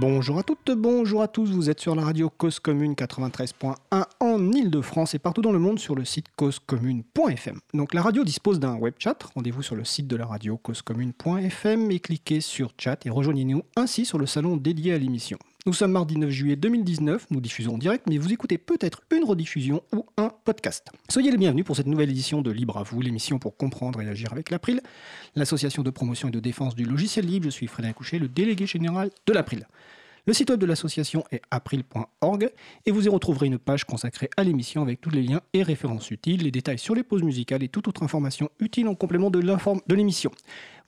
Bonjour à toutes, bonjour à tous, vous êtes sur la radio Cause Commune 93.1 en Ile-de-France et partout dans le monde sur le site causecommune.fm. Donc la radio dispose d'un web chat, rendez-vous sur le site de la radio causecommune.fm et cliquez sur chat et rejoignez-nous ainsi sur le salon dédié à l'émission. Nous sommes mardi 9 juillet 2019, nous diffusons en direct, mais vous écoutez peut-être une rediffusion ou un podcast. Soyez les bienvenus pour cette nouvelle édition de Libre à vous, l'émission pour comprendre et agir avec l'April, l'association de promotion et de défense du logiciel libre. Je suis Frédéric Couchet, le délégué général de l'April. Le site web de l'association est april.org et vous y retrouverez une page consacrée à l'émission avec tous les liens et références utiles, les détails sur les pauses musicales et toute autre information utile en complément de l'émission.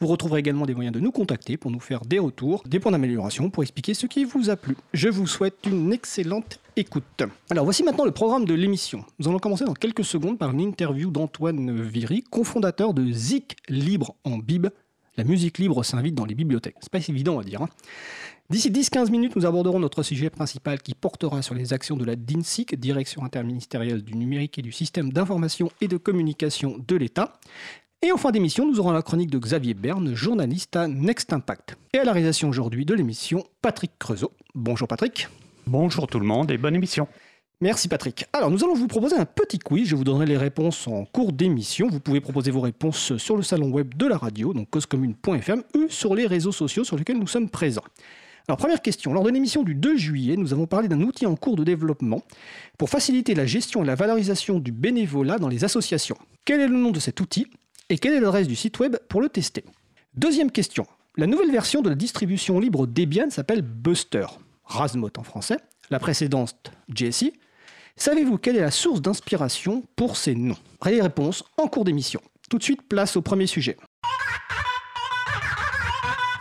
Vous retrouverez également des moyens de nous contacter pour nous faire des retours, des points d'amélioration pour expliquer ce qui vous a plu. Je vous souhaite une excellente écoute. Alors voici maintenant le programme de l'émission. Nous allons commencer dans quelques secondes par une interview d'Antoine Viry, cofondateur de Zik Libre en Bib. La musique libre s'invite dans les bibliothèques. C'est pas évident à dire. Hein. D'ici 10-15 minutes, nous aborderons notre sujet principal qui portera sur les actions de la DINSIC, Direction interministérielle du numérique et du système d'information et de communication de l'État. Et en fin d'émission, nous aurons la chronique de Xavier Berne, journaliste à Next Impact. Et à la réalisation aujourd'hui de l'émission, Patrick Creusot. Bonjour Patrick. Bonjour tout le monde et bonne émission. Merci Patrick. Alors nous allons vous proposer un petit quiz. Je vous donnerai les réponses en cours d'émission. Vous pouvez proposer vos réponses sur le salon web de la radio, donc causecommune.fm, ou sur les réseaux sociaux sur lesquels nous sommes présents. Alors première question, lors de l'émission du 2 juillet, nous avons parlé d'un outil en cours de développement pour faciliter la gestion et la valorisation du bénévolat dans les associations. Quel est le nom de cet outil et quelle est l'adresse du site web pour le tester? Deuxième question, la nouvelle version de la distribution libre Debian s'appelle Buster, Rasmot en français, la précédente Jessie. Savez-vous quelle est la source d'inspiration pour ces noms? Les réponses en cours d'émission. Tout de suite, place au premier sujet.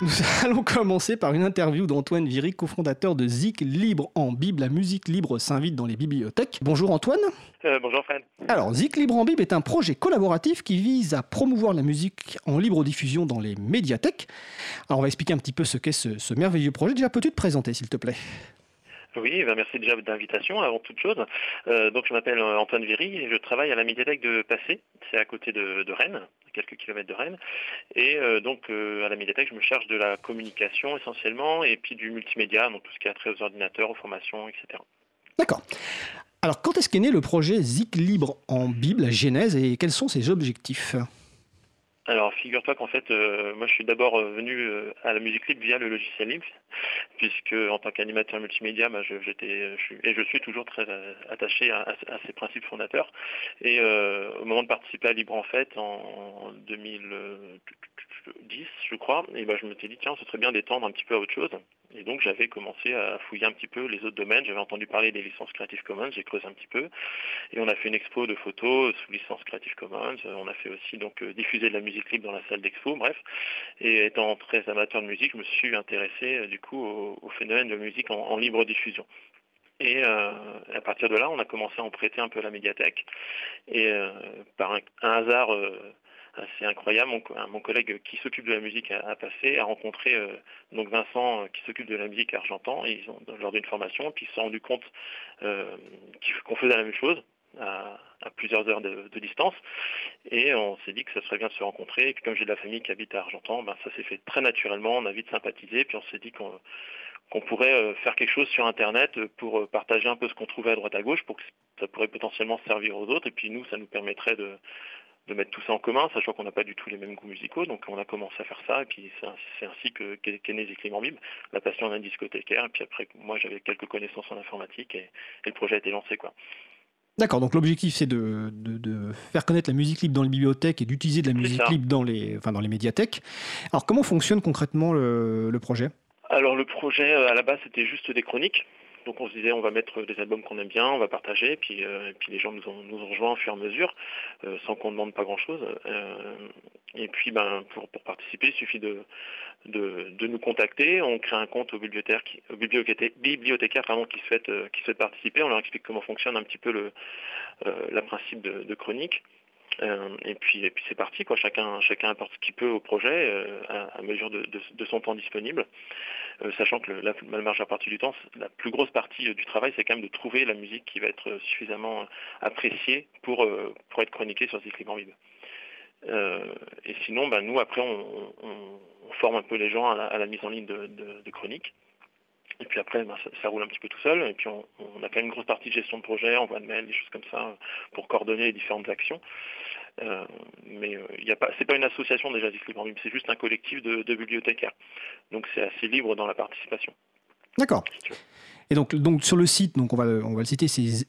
Nous allons commencer par une interview d'Antoine Viry, cofondateur de Zik Libre en Bible. La musique libre s'invite dans les bibliothèques. Bonjour Antoine. Euh, bonjour Fred. Alors, Zik Libre en Bible est un projet collaboratif qui vise à promouvoir la musique en libre diffusion dans les médiathèques. Alors, on va expliquer un petit peu ce qu'est ce, ce merveilleux projet. Déjà, peux-tu te présenter, s'il te plaît? Oui, ben merci déjà de l'invitation avant toute chose. Euh, donc je m'appelle euh, Antoine Viry et je travaille à la médiathèque de Passé, c'est à côté de, Rennes, à quelques kilomètres de Rennes. Et euh, donc à la médiathèque, je me charge de la communication essentiellement et puis du multimédia, donc tout ce qui a trait aux ordinateurs, aux formations, etc. D'accord. Alors quand est-ce qu'est né le projet Zik Libre en Bible, la genèse, et quels sont ses objectifs? Alors, figure-toi qu'en fait, euh, moi, je suis d'abord euh, venu euh, à la musique libre via le logiciel libre, puisque en tant qu'animateur multimédia, bah, j'étais et je suis toujours très attaché à, ces principes fondateurs. Et au moment de participer à Libre en fait, en 2010, je crois, et ben, je me suis dit tiens, ce serait bien d'étendre un petit peu à autre chose. Et donc j'avais commencé à fouiller un petit peu les autres domaines. J'avais entendu parler des licences Creative Commons, j'ai creusé un petit peu. Et on a fait une expo de photos sous licence Creative Commons. On a fait aussi donc euh, diffuser de la musique libre dans la salle d'expo, bref. Et étant très amateur de musique, je me suis intéressé euh, du coup au, phénomène de musique en, libre diffusion. Et euh, à partir de là, on a commencé à en prêter un peu à la médiathèque. Et par un, hasard c'est incroyable. Mon, collègue qui s'occupe de la musique a, passé, a rencontré euh, donc Vincent euh, qui s'occupe de la musique à Argentan, et ils ont, lors d'une formation, puis ils se sont rendus compte euh, qu'on faisait la même chose. À, plusieurs heures de, distance. Et on s'est dit que ça serait bien de se rencontrer. Et puis comme j'ai de la famille qui habite à Argentan ben, ça s'est fait très naturellement. On a vite sympathisé. Puis on s'est dit qu'on pourrait faire quelque chose sur Internet pour partager un peu ce qu'on trouvait à droite à gauche pour que ça pourrait potentiellement servir aux autres. Et puis nous ça nous permettrait de, de mettre tout ça en commun, sachant qu'on n'a pas du tout les mêmes goûts musicaux. Donc on a commencé à faire ça, et puis c'est ainsi qu'est né en Bible, la passion d'un discothécaire. Et puis après, moi j'avais quelques connaissances en informatique, et, le projet a été lancé. quoi. D'accord, donc l'objectif c'est de, faire connaître la musique libre dans les bibliothèques et d'utiliser de la musique libre dans les, enfin, dans les médiathèques. Alors comment fonctionne concrètement le projet? Alors le projet à la base c'était juste des chroniques. Donc on se disait on va mettre des albums qu'on aime bien, on va partager, puis, euh, puis les gens nous ont, nous rejoints au fur et à mesure, euh, sans qu'on demande pas grand-chose. Euh, et puis ben, pour, participer, il suffit de, nous contacter, on crée un compte au bibliothécaire, au bibliothécaire qui, qui souhaite participer, on leur explique comment fonctionne un petit peu le, principe de, chronique. Et puis, et puis c'est parti, quoi. Chacun, apporte ce qu'il peut au projet à, mesure de, son temps disponible. sachant que la, partie du temps, la plus grosse partie du travail, c'est quand même de trouver la musique qui va être suffisamment appréciée pour, être chroniquée sur Zikli Vibe. et sinon, ben, nous, après, on, forme un peu les gens à la, mise en ligne de chroniques. Et puis après, ben, ça, roule un petit peu tout seul. Et puis on, a quand même une grosse partie de gestion de projet, envoi de mail, des choses comme ça, pour coordonner les différentes actions. Euh, mais euh, il a pas, pas une association déjà Libre c'est juste un collectif de, bibliothécaires. Donc c'est assez libre dans la participation. D'accord. Et donc, sur le site, donc on va, on va le citer, c'est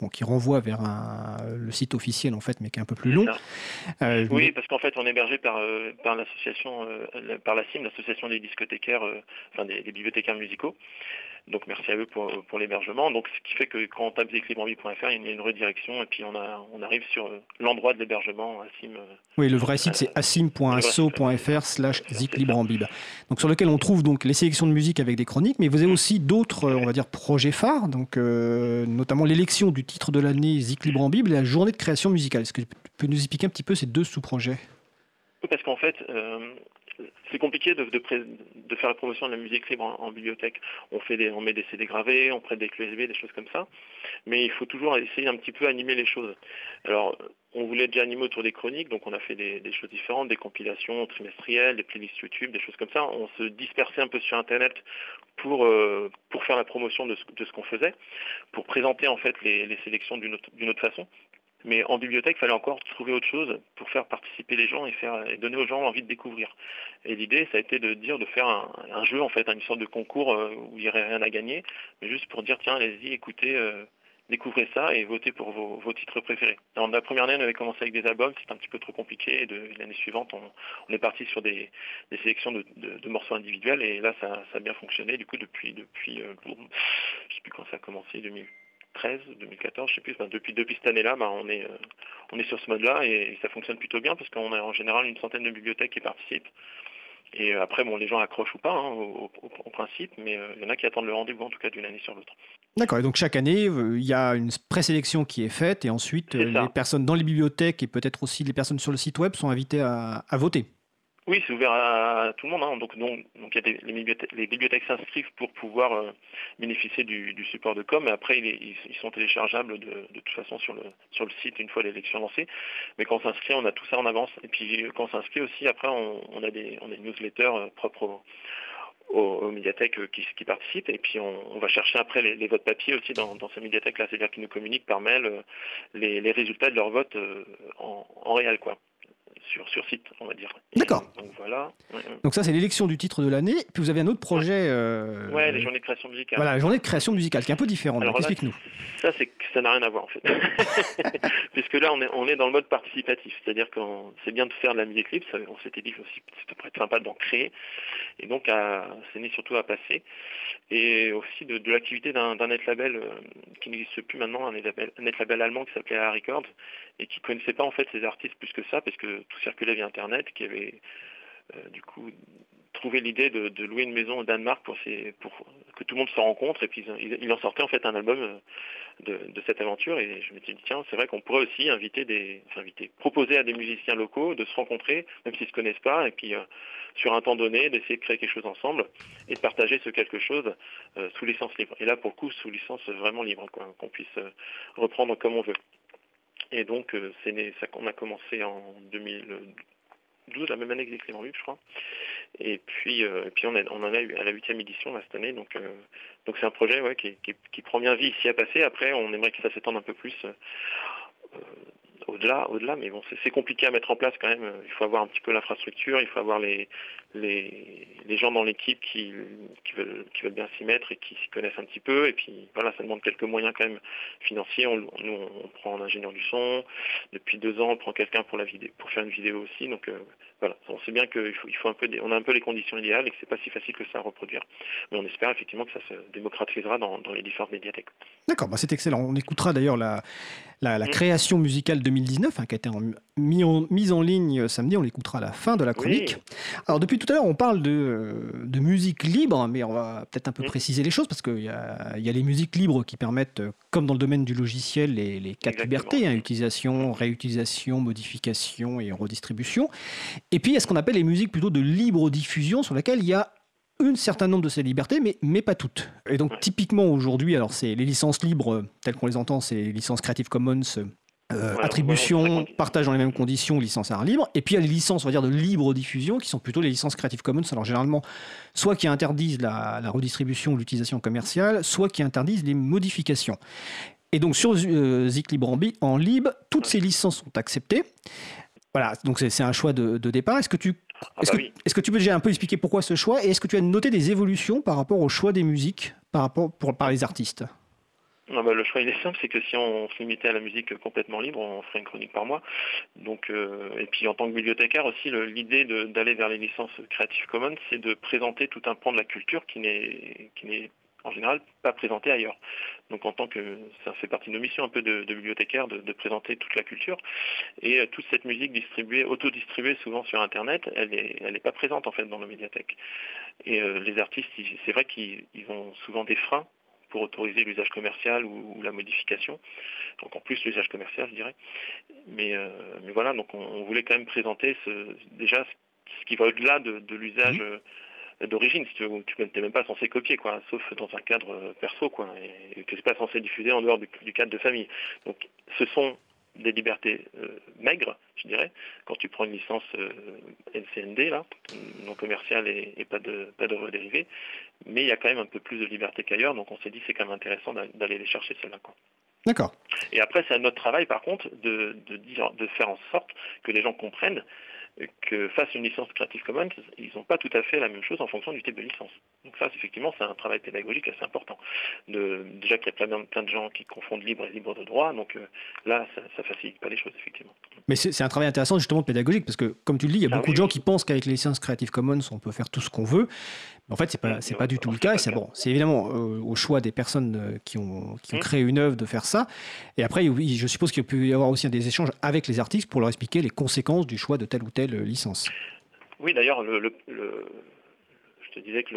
ziclibreenbib.fr, qui renvoie vers le site officiel en fait, mais qui est un peu plus long. Euh, oui, parce qu'en fait, on est hébergé par, euh, par l'association, euh, par la CIM, l'association des discothécaires, enfin des, bibliothécaires musicaux. Donc merci à eux pour, pour l'hébergement. Donc ce qui fait que quand on tape ziclibreenbib.fr, il y a une redirection et puis on, a, on arrive sur l'endroit de l'hébergement, Assim. oui, le vrai site c'est assim.asso.fr slash ziclibreenbib. Donc sur lequel on trouve donc les sélections de musique avec des chroniques, mais vous avez aussi d'autres, on va dire, projets phares. Donc notamment l'élection du titre de l'année Zik Libre en Bible et la journée de création musicale. Est-ce que tu peux nous expliquer un petit peu ces deux sous-projets? Parce qu'en fait, euh, c'est compliqué de, faire la promotion de la musique libre en, bibliothèque. On, fait des, on met des CD gravés, on prête des clés des choses comme ça. Mais il faut toujours essayer un petit peu animer les choses. Alors, on voulait déjà animer autour des chroniques, donc on a fait des, choses différentes, des compilations trimestrielles, des playlists YouTube, des choses comme ça. On se dispersait un peu sur Internet pour, euh, pour faire la promotion de ce, qu'on faisait, pour présenter en fait les, sélections d'une autre façon. Mais en bibliothèque, il fallait encore trouver autre chose pour faire participer les gens et, faire, et donner aux gens envie de découvrir. Et l'idée, ça a été de dire de faire un, jeu, en fait, une sorte de concours euh, où il n'y aurait rien à gagner, mais juste pour dire, tiens, allez-y, écoutez, euh, découvrez ça et votez pour vos, titres préférés. Alors, la première année, on avait commencé avec des albums, c'était un petit peu trop compliqué. Et l'année suivante, on, est parti sur des, sélections de, morceaux individuels et là, ça, a bien fonctionné. Du coup, depuis, depuis euh, je ne sais plus quand ça a commencé, 2000. 2013, 2014, je sais plus. depuis, depuis cette année-là, bah, on, est, euh, on est sur ce mode-là et, ça fonctionne plutôt bien parce qu'on a en général une centaine de bibliothèques qui participent. Et euh, après, bon, les gens accrochent ou pas hein, au, principe, mais euh, il y en a qui attendent le rendez-vous en tout cas d'une année sur l'autre. D'accord, et donc chaque année, il y a une présélection qui est faite et ensuite les personnes dans les bibliothèques et peut-être aussi les personnes sur le site web sont invitées à voter. Oui, c'est ouvert à, tout le monde. Hein. Donc, donc, y a les, bibliothèques, s'inscrivent pour pouvoir euh, bénéficier du, support de com. Et après, ils, sont téléchargeables de, toute façon sur le, site une fois l'élection lancée. Mais quand on s'inscrit, on a tout ça en avance. Et puis quand on s'inscrit aussi, après, on, a des, on a des newsletters euh, propres aux, médiathèques euh, qui, participent. Et puis on, va chercher après les, votes papier aussi dans, ces médiathèques-là, c'est-à-dire qu'ils nous communiquent par mail les, résultats de leur vote en, en réel. quoi sur, sur site, on va dire. D'accord. Donc voilà. Donc ça, c'est l'élection du titre de l'année. Puis vous avez un autre projet. Euh... Ouais, les journées de création musicale. Voilà, la journée de création musicale, qui est un peu différente. Explique-nous. Ça, c'est ça n'a rien à voir en fait, puisque là, on est on est dans le mode participatif, c'est-à-dire que c'est bien de faire de la musique libre. on s'était dit aussi, c'était peut être sympa d'en créer, et donc c'est né surtout à passer, et aussi de, l'activité d'un net label euh, qui n'existe plus maintenant, un net label, un net label allemand qui s'appelait A Records, et qui connaissait pas en fait ces artistes plus que ça, parce que tout circulait via Internet, qui avait euh, du coup trouvé l'idée de, louer une maison au Danemark pour, que tout le monde se rencontre, et puis il, en sortait en fait un album euh, de, cette aventure, et je me suis dit tiens, c'est vrai qu'on pourrait aussi inviter proposer à des musiciens locaux de se rencontrer, même s'ils se connaissent pas, et puis euh, sur un temps donné, d'essayer de créer quelque chose ensemble et de partager ce quelque chose sous licence libre. Et là, pour le coup, sous licence vraiment libre, qu'on puisse reprendre comme on veut. Et donc, euh, c'est né, ça, on a commencé en 2012, la même année que Clément je crois. Et puis, euh, et puis on, en a eu à la huitième édition cette année. Donc, euh, donc c'est un projet qui, prend bien vie ici à passer. Après, on aimerait que ça s'étende un peu plus au-delà, au-delà, mais bon, c'est compliqué à mettre en place quand même. Il faut avoir un petit peu l'infrastructure, il faut avoir les, les, les gens dans l'équipe qui, qui, veulent, qui veulent bien s'y mettre et qui s'y connaissent un petit peu. Et puis voilà, ça demande quelques moyens quand même financiers. On, nous, on prend un ingénieur du son. Depuis deux ans, on prend quelqu'un pour la vidéo, pour faire une vidéo aussi. Donc euh, voilà, on sait bien qu'il faut, il faut un peu, on a un peu les conditions idéales et que c'est pas si facile que ça à reproduire. Mais on espère effectivement que ça se démocratisera dans, dans les différentes médiathèques. D'accord, bah c'est excellent. On écoutera d'ailleurs la, la, mm. création musicale 2019 hein, qui a été mis en, mise en ligne samedi. On l'écoutera à la fin de la chronique. Alors, depuis tout à l'heure, on parle de, de musique libre, mais on va peut-être un peu préciser les choses parce qu'il y a, y a les musiques libres qui permettent, comme dans le domaine du logiciel, les, les quatre libertés hein, utilisation, réutilisation, modification et redistribution. Et puis, il y a ce qu'on appelle les musiques plutôt de libre diffusion sur lesquelles il y a un certain nombre de ces libertés, mais, mais pas toutes. Et donc, typiquement aujourd'hui, alors c'est les licences libres, telles qu'on les entend, c'est les licences Creative Commons. Euh, attribution, partage dans les mêmes conditions, licence art libre. Et puis il y a les licences, on va dire, de libre diffusion, qui sont plutôt les licences Creative Commons. Alors généralement, soit qui interdisent la, redistribution ou l'utilisation commerciale, soit qui interdisent les modifications. Et donc sur euh, Zik Libre en, libre, toutes ces licences sont acceptées. Voilà, donc c'est un choix de, départ. Est-ce que tu ah bah que, est-ce que, tu peux déjà un peu expliquer pourquoi ce choix? Et est-ce que tu as noté des évolutions par rapport au choix des musiques par, rapport, pour, par les artistes? Bah, le choix il est simple, c'est que si on se limitait à la musique complètement libre, on ferait une chronique par mois. Donc, euh, et puis en tant que bibliothécaire aussi, l'idée d'aller vers les licences Creative Commons, c'est de présenter tout un pan de la culture qui n'est en général pas présenté ailleurs. Donc en tant que ça fait partie de nos missions un peu de, bibliothécaire de, présenter toute la culture et euh, toute cette musique distribuée, auto-distribuée souvent sur internet, elle n'est elle pas présente en fait dans nos médiathèques. Et euh, les artistes, c'est vrai qu'ils ont souvent des freins pour autoriser l'usage commercial ou, la modification. Donc en plus l'usage commercial, je dirais. Mais, euh, mais voilà, donc on, voulait quand même présenter ce, déjà ce qui va au-delà de, l'usage. Mmh d'origine, si tu n'es même pas censé copier, quoi, sauf dans un cadre euh, perso, quoi, et que c'est pas censé diffuser en dehors du, cadre de famille. Donc, ce sont des libertés euh, maigres, je dirais, quand tu prends une licence euh, NCND, là, non commerciale et, pas de pas d'œuvre dérivée, mais il y a quand même un peu plus de liberté qu'ailleurs, donc on s'est dit c'est quand même intéressant d'aller les chercher celles-là. D'accord. Et après, c'est à notre travail, par contre, de, de, dire, de faire en sorte que les gens comprennent que face à une licence Creative Commons, ils n'ont pas tout à fait la même chose en fonction du type de licence. Donc ça, effectivement, c'est un travail pédagogique assez important. De, déjà qu'il y a plein, plein, de gens qui confondent libre et libre de droit, donc euh, là, ça ne facilite pas les choses, effectivement. Mais c'est un travail intéressant, justement, pédagogique, parce que, comme tu le dis, il y a ah beaucoup de gens qui pensent qu'avec les licences Creative Commons, on peut faire tout ce qu'on veut. En fait, c'est pas c'est pas du tout le cas. c'est bon, c'est évidemment euh, au choix des personnes euh, qui ont qui ont mmh. créé une œuvre de faire ça. Et après, je suppose qu'il peut y avoir aussi des échanges avec les artistes pour leur expliquer les conséquences du choix de telle ou telle licence. Oui, d'ailleurs, le, je te disais que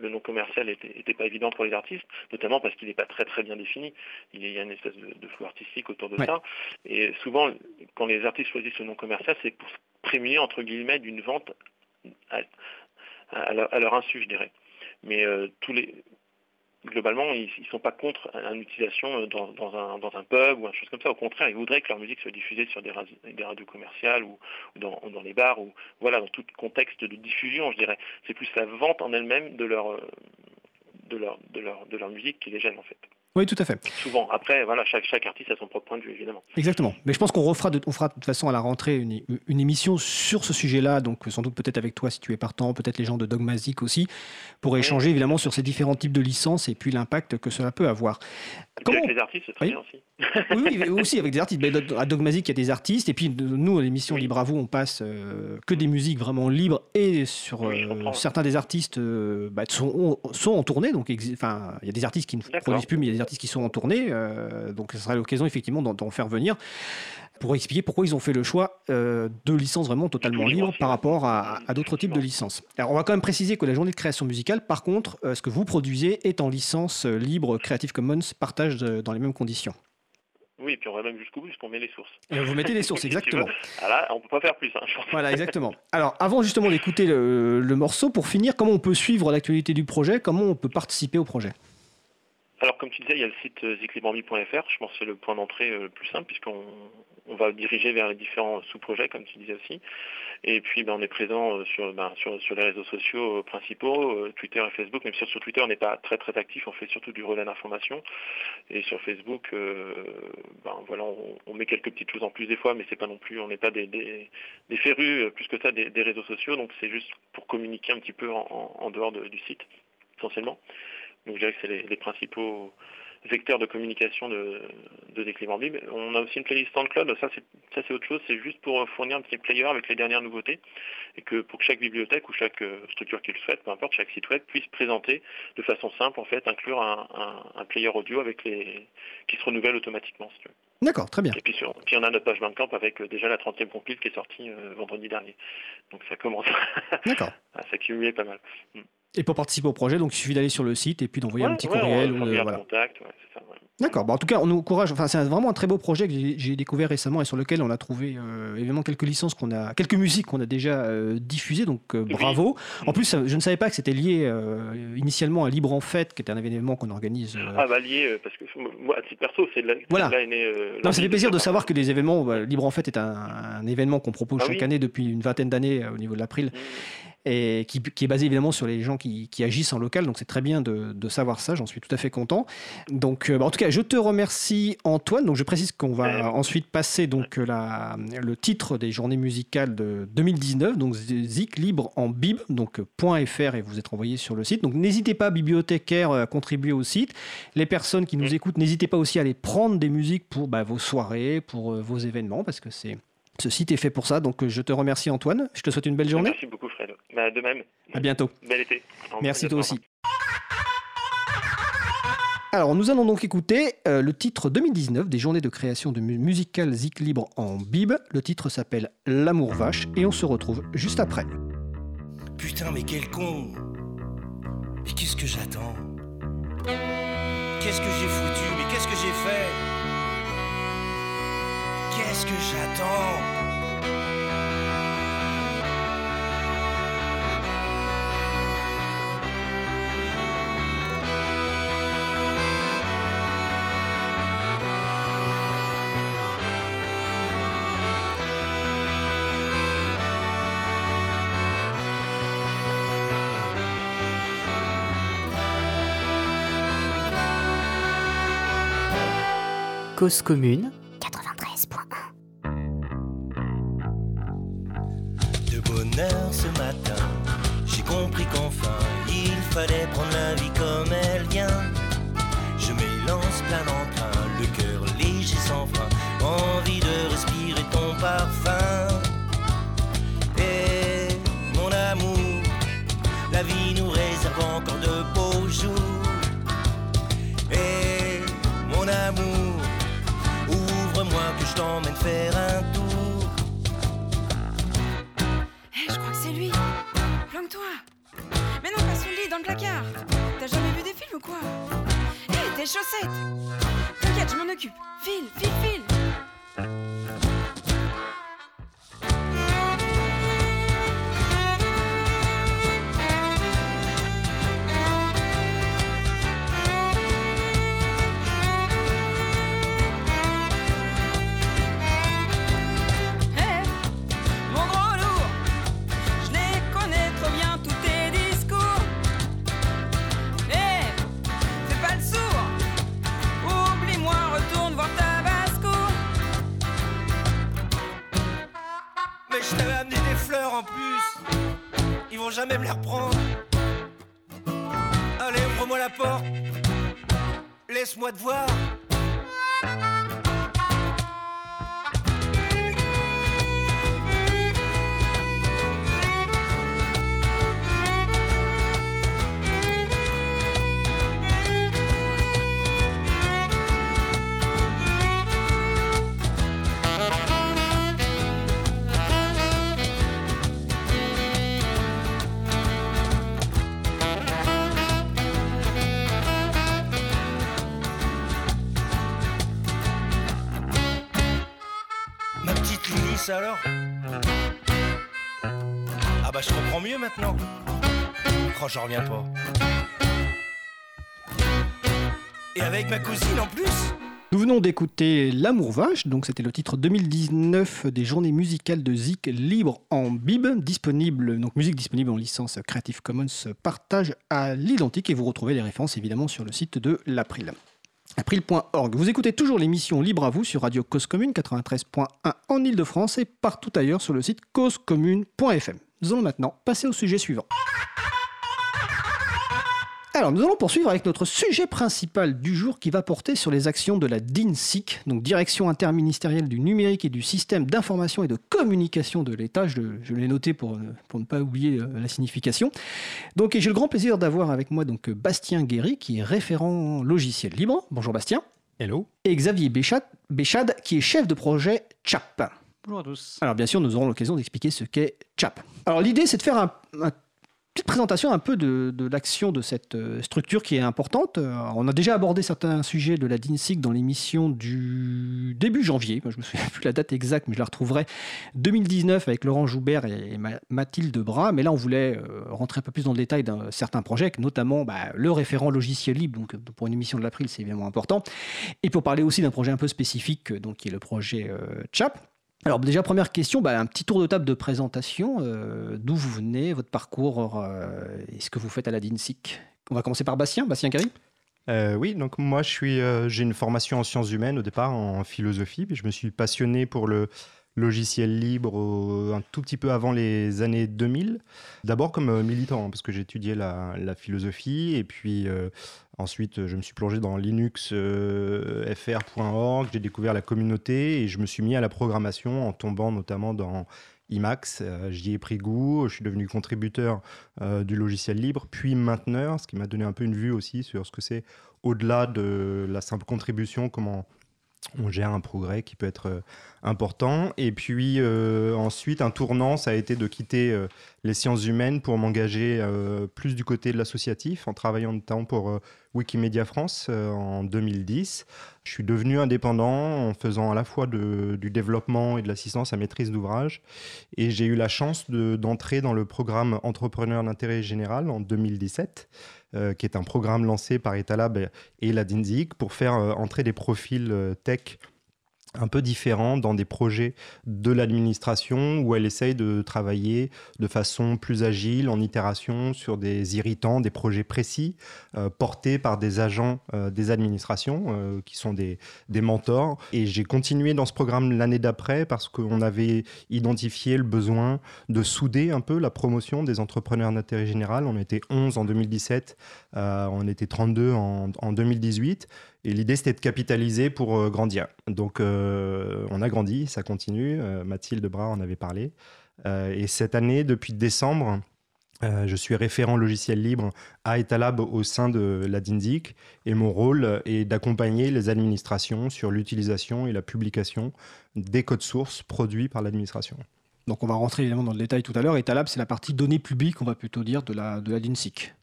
le, nom commercial n'était pas évident pour les artistes, notamment parce qu'il n'est pas très très bien défini. Il y a une espèce de, flou artistique autour de ça. Et souvent, quand les artistes choisissent le nom commercial, c'est pour se prémunir entre guillemets d'une vente à, leur, insu, je dirais. Mais euh, globalement, ils ne sont pas contre une utilisation euh, dans, un, dans, pub ou un chose comme ça. Au contraire, ils voudraient que leur musique soit diffusée sur des, radios, commerciales ou, dans, les bars ou voilà dans tout contexte de diffusion, je dirais. C'est plus la vente en elle-même de leur, euh, musique qui les gêne en fait. Oui, tout à fait. Souvent. Après, voilà, chaque, chaque artiste a son propre point de vue, évidemment. Exactement. Mais je pense qu'on refera de, on fera de toute façon à la rentrée une, une émission sur ce sujet-là, donc sans doute peut-être avec toi si tu es partant, peut-être les gens de Dogmazic aussi, pour échanger évidemment sur ces différents types de licences et puis l'impact que cela peut avoir. Comment... Avec les artistes, c'est très bien aussi. oui, aussi avec des artistes. à Dogmazic, il y a des artistes, et puis nous, à l'émission Libre à vous, on passe euh, que des musiques vraiment libres, et sur euh, certains des artistes euh, bah, sont, sont en tournée, donc enfin, il y a des artistes qui ne produisent plus, mais il y a des artistes qui sont en tournée, donc ce sera l'occasion effectivement d'en faire venir pour expliquer pourquoi ils ont fait le choix euh, de licences vraiment totalement libres par rapport à, d'autres types de licences. Alors on va quand même préciser que la journée de création musicale, par contre, euh, ce que vous produisez est en licence euh, libre Creative Commons, partage dans les mêmes conditions. Oui, et puis on va même jusqu'au bout puisqu'on met les sources. vous mettez les sources, exactement. Voilà, on ne peut pas faire plus. Hein, voilà, exactement. Alors, avant justement d'écouter le, le morceau, pour finir, comment on peut suivre l'actualité du projet Comment on peut participer au projet? Alors comme tu disais, il y a le site ziclibambi.fr, je pense que c'est le point d'entrée le plus simple puisqu'on on va diriger vers les différents sous-projets, comme tu disais aussi. Et puis, ben, on est présent euh, ben, sur, les réseaux sociaux euh, principaux, euh, Twitter et Facebook. Même si sur Twitter, on n'est pas très très actif, on fait surtout du relais d'information. Et sur Facebook, ben, voilà, on, met quelques petites choses en plus des fois, mais c'est pas non plus, on n'est pas des, des, férus plus que ça des, réseaux sociaux. Donc, c'est juste pour communiquer un petit peu en, dehors du site, essentiellement. Donc, je dirais que c'est les principaux vecteur de communication de, de Bible. On a aussi une playlist SoundCloud, ça c'est, ça c'est autre chose, c'est juste pour fournir un petit player avec les dernières nouveautés et que pour que chaque bibliothèque ou chaque euh, structure qui le souhaite, peu importe, chaque site web puisse présenter de façon simple en fait, inclure un, un, player audio avec les qui se renouvelle automatiquement. D'accord, très bien. Et puis, sur, puis on a notre page Bandcamp avec euh, déjà la 30e compile qui est sortie euh, vendredi dernier. Donc ça commence à s'accumuler pas mal. Et pour participer au projet, donc il suffit d'aller sur le site et puis d'envoyer un petit ouais, courriel. on ou, va euh, voilà. contact, ouais, c'est ça, ouais. D'accord. Bon, en tout cas, on nous encourage. Enfin, c'est vraiment un très beau projet que j'ai j'ai découvert récemment et sur lequel on a trouvé euh, évidemment quelques licences qu'on a, quelques musiques qu'on a déjà euh, diffusées. Donc euh, Oui. bravo. En plus, je ne savais pas que c'était lié initialement à Libre en Fête, qui était un événement qu'on organise. Ah bah lié, parce que moi, à titre perso, c'est de là, Voilà. c'est de est euh, Non, ça l'envie fait plaisir de savoir que des événements, bah, Libre en Fête est un, un événement qu'on propose Ah chaque oui. année depuis une vingtaine d'années au niveau de l'April Mmh. Et qui, qui est basé évidemment sur les gens qui, qui agissent en local. Donc c'est très bien de, de savoir ça, j'en suis tout à fait content. Donc euh, bah, en tout cas, je te remercie Antoine. Donc je précise qu'on va ensuite passer donc euh, la, le titre des journées musicales de 2019, donc Zik libre en bib, donc euh, .fr et vous êtes envoyé sur le site. Donc n'hésitez pas bibliothécaire à contribuer au site. Les personnes qui nous écoutent, n'hésitez pas aussi à aller prendre des musiques pour bah, vos soirées, pour euh, vos événements, parce que c'est ce site est fait pour ça. Donc euh, je te remercie Antoine. Je te souhaite une belle journée. Merci beaucoup Fred. Bah, de même, À bientôt. bel été. Merci toi Au aussi. Alors, nous allons donc écouter euh, le titre 2019 des journées de création de mu- Zik Libre en Bib. Le titre s'appelle L'amour vache et on se retrouve juste après. Putain, mais quel con Mais qu'est-ce que j'attends? Qu'est-ce que j'ai foutu? Mais qu'est-ce que j'ai fait? Que j'attends. Cause commune, Nous venons d'écouter L'amour vache, donc c'était le titre 2019 des journées musicales de Zik libre en bib, disponible, donc musique disponible en licence Creative Commons partage à l'identique et vous retrouvez les références évidemment sur le site de l'April. April.org. Vous écoutez toujours l'émission Libre à vous sur Radio Cause Commune 93.1 en Ile-de-France et partout ailleurs sur le site causecommune.fm. Nous allons maintenant passer au sujet suivant. Alors, nous allons poursuivre avec notre sujet principal du jour qui va porter sur les actions de la DINSIC, donc Direction interministérielle du numérique et du système d'information et de communication de l'État. Je, je l'ai noté pour, ne- pour ne pas oublier euh, la signification. Donc, et j'ai le grand plaisir d'avoir avec moi donc Bastien Guéry, qui est référent logiciel libre. Bonjour Bastien. Hello. Et Xavier Béchat, Béchade, qui est chef de projet CHAP. Bonjour à tous. Alors bien sûr, nous aurons l'occasion d'expliquer ce qu'est CHAP. Alors l'idée, c'est de faire un, un petite présentation un peu de, de l'action de cette euh, structure qui est importante. Euh, on a déjà abordé certains sujets de la DINSIC dans l'émission du début janvier. Moi, je me souviens plus la date exacte, mais je la retrouverai 2019 avec Laurent Joubert et Ma- Mathilde Bras. Mais là, on voulait euh, rentrer un peu plus dans le détail d'un certain projet, notamment bah, le référent logiciel libre. Donc, pour une émission de l'April, c'est évidemment important. Et pour parler aussi d'un projet un peu spécifique, donc qui est le projet CHAP. Alors déjà, première question, bah, un petit tour de table de présentation. Euh, D'où vous venez, votre parcours euh, et ce que vous faites à la DINSIC On va commencer par Bastien, Bastien Carry. Euh, oui, donc moi je suis, j'ai une formation en sciences humaines au départ, en philosophie, puis je me suis passionné pour le logiciel libre un tout petit peu avant les années 2000. D'abord comme militant, hein, parce que j'étudiais la, la philosophie, et puis ensuite euh, je me suis plongé dans linuxfr.org, j'ai découvert la communauté, et je me suis mis à la programmation en tombant notamment dans Emacs. Euh, J'y ai pris goût, je suis devenu contributeur euh, du logiciel libre, puis mainteneur, ce qui m'a donné un peu une vue aussi sur ce que c'est au-delà de la simple contribution, comment on gère un progrès qui peut être euh, important. Et puis euh, ensuite, un tournant, ça a été de quitter euh, les sciences humaines pour m'engager plus du côté de l'associatif, en travaillant notamment pour Wikimedia France en 2010. Je suis devenu indépendant en faisant à la fois du développement et de l'assistance à maîtrise d'ouvrage. Et j'ai eu la chance de- d'entrer dans le programme Entrepreneur d'intérêt général en 2017, euh, qui est un programme lancé par Etalab et la DINSIC pour faire euh, entrer des profils euh, tech un peu différents dans des projets de l'administration où elle essaye de travailler de façon plus agile, en itération, sur des irritants, des projets précis, euh, portés par des agents euh, des administrations euh, qui sont des, mentors. Et j'ai continué dans ce programme l'année d'après parce qu'on avait identifié le besoin de souder un peu la promotion des entrepreneurs d'intérêt général. On était 11 en 2017, euh, on était 32 en, en 2018. Et l'idée, c'était de capitaliser pour euh, grandir. Donc, euh, on a grandi, ça continue. Euh, Mathilde Bras en avait parlé. Et cette année, depuis décembre, je suis référent logiciel libre à Etalab au sein de la DINSIC. Et mon rôle est d'accompagner les administrations sur l'utilisation et la publication des codes sources produits par l'administration. Donc on va rentrer évidemment dans le détail tout à l'heure. Et Talab, c'est la partie données publiques, on va plutôt dire, de la, de la DINSIC.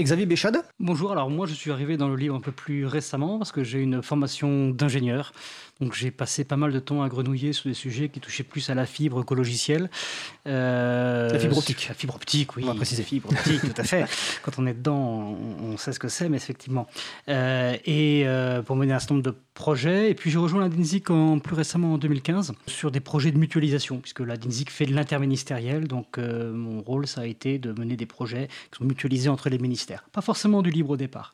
Xavier Béchade Bonjour, alors moi je suis arrivé dans le livre un peu plus récemment parce que j'ai une formation d'ingénieur. Donc j'ai passé pas mal de temps à grenouiller sur des sujets qui touchaient plus à la fibre qu'au logiciel. Euh, La fibre optique. La fibre optique, oui. On va préciser. Fibre optique, tout à fait. Quand on est dedans, on, on sait ce que c'est, mais effectivement. Euh, et euh, pour mener un certain nombre de projets. Et puis j'ai rejoint la DINSIC en, plus récemment en 2015 sur des projets de mutualisation, puisque la DINSIC fait de l'interministériel. Donc mon rôle, ça a été de mener des projets qui sont mutualisés entre les ministères. Pas forcément du libre au départ.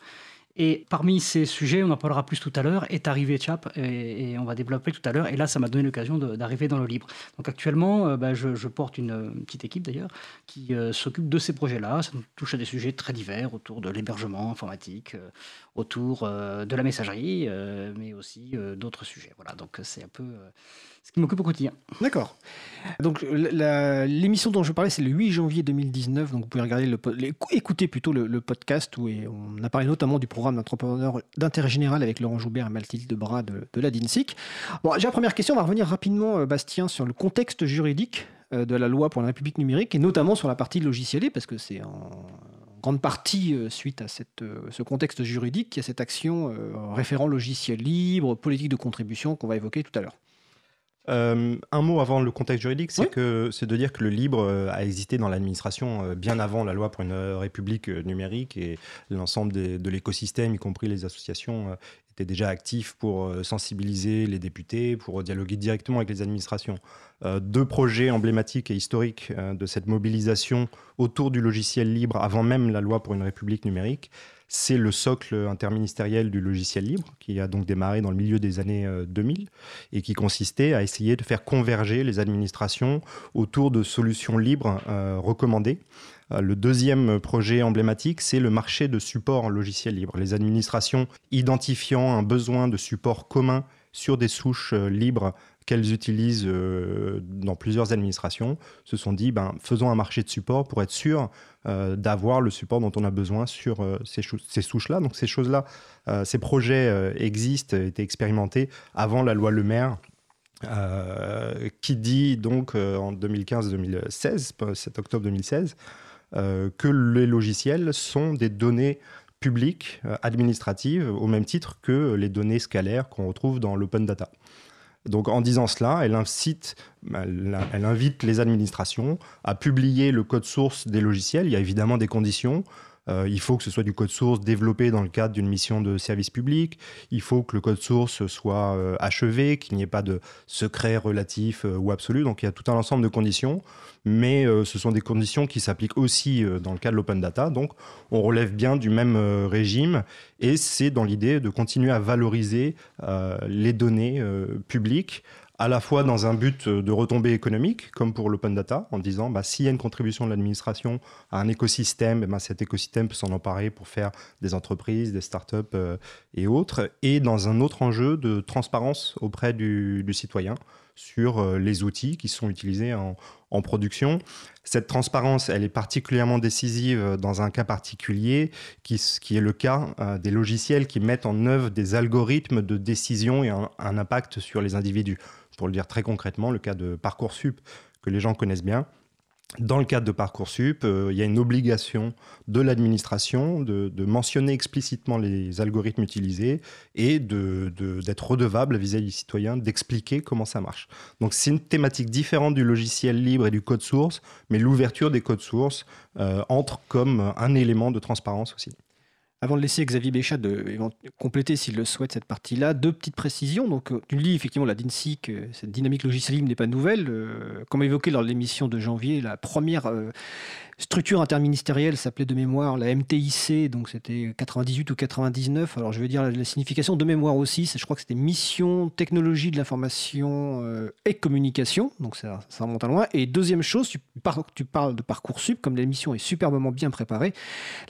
Et parmi ces sujets, on en parlera plus tout à l'heure, est arrivé CHAP, et, on va développer tout à l'heure. Et là, ça m'a donné l'occasion d'arriver dans le libre. Donc actuellement, euh, bah, je, porte une, petite équipe d'ailleurs qui euh, s'occupe de ces projets-là. Ça touche à des sujets très divers autour de l'hébergement informatique, euh, autour de la messagerie, mais aussi d'autres sujets. Voilà, donc c'est un peu ce qui m'occupe au quotidien. D'accord. Donc la- la- l'émission dont je parlais, c'est le 8 janvier 2019. Donc vous pouvez regarder le, écouter plutôt le, podcast où on a parlé notamment du programme d'entrepreneur d'intérêt général avec Laurent Joubert et Mathilde Bras de, de la DINSIC. Bon, déjà première question, on va revenir rapidement, euh, Bastien, sur le contexte juridique euh, de la loi pour la République numérique et notamment sur la partie logicielée parce que c'est en grande partie euh, suite à ce contexte juridique qu'il y a cette action euh, référent logiciel libre, politique de contribution qu'on va évoquer tout à l'heure. Euh, un mot avant le contexte juridique, c'est Oui. que c'est de dire que le libre euh, a existé dans l'administration euh, bien avant la loi pour une république numérique et l'ensemble des- de l'écosystème, y compris les associations, étaient déjà actifs pour sensibiliser les députés, pour dialoguer directement avec les administrations. Euh, deux projets emblématiques et historiques de cette mobilisation autour du logiciel libre avant même la loi pour une république numérique, c'est le socle interministériel du logiciel libre, qui a donc démarré dans le milieu des années euh, 2000 et qui consistait à essayer de faire converger les administrations autour de solutions libres euh, recommandées. Euh, Le deuxième projet emblématique, c'est le marché de support logiciel libre. Les administrations identifiant un besoin de support commun sur des souches libres qu'elles utilisent dans plusieurs administrations, se sont dit, ben, faisons un marché de support pour être sûr d'avoir le support dont on a besoin sur ces, souches-là. Donc ces choses-là, ces projets existent, étaient expérimentés avant la loi Le Maire euh, qui dit donc euh, en 2015-2016, 7 octobre 2016, euh, que les logiciels sont des données publiques administratives au même titre que les données scalaires qu'on retrouve dans l'open data. Donc en disant cela, elle, incite, elle, invite les administrations à publier le code source des logiciels. Il y a évidemment des conditions. Euh, il faut que ce soit du code source développé dans le cadre d'une mission de service public. Il faut que le code source soit euh, achevé, qu'il n'y ait pas de secret relatif euh, ou absolu. Donc il y a tout un ensemble de conditions, mais ce sont des conditions qui s'appliquent aussi dans le cas de l'open data. Donc on relève bien du même régime et c'est dans l'idée de continuer à valoriser les données publiques à la fois dans un but de retombée économique, comme pour l'open data, en disant bah, s'il y a une contribution de l'administration à un écosystème, ben, cet écosystème peut s'en emparer pour faire des entreprises, des startups euh, et autres, et dans un autre enjeu de transparence auprès du, citoyen sur euh, les outils qui sont utilisés en, production. Cette transparence, elle est particulièrement décisive dans un cas particulier, qui, est le cas euh, des logiciels qui mettent en œuvre des algorithmes de décision et un impact sur les individus. Pour le dire très concrètement, le cas de Parcoursup, que les gens connaissent bien. Dans le cadre de Parcoursup, euh, il y a une obligation de l'administration de, mentionner explicitement les algorithmes utilisés et d'être redevable vis-à-vis des citoyens, d'expliquer comment ça marche. Donc c'est une thématique différente du logiciel libre et du code source, mais l'ouverture des codes sources euh, entre comme un élément de transparence aussi. Avant de laisser Xavier Béchat compléter s'il le souhaite cette partie-là, deux petites précisions. Donc, tu lis effectivement la DINSIC, cette dynamique logicielle n'est pas nouvelle. Euh, comme évoqué lors de l'émission de janvier, la première euh, structure interministérielle s'appelait de mémoire la MTIC, donc c'était 98 ou 99. Alors je vais dire la, signification de mémoire aussi, je crois que c'était Mission Technologie de l'information euh, et communication, donc ça, remonte à loin. Et deuxième chose, tu, parles de Parcoursup, comme l'émission est superbement bien préparée.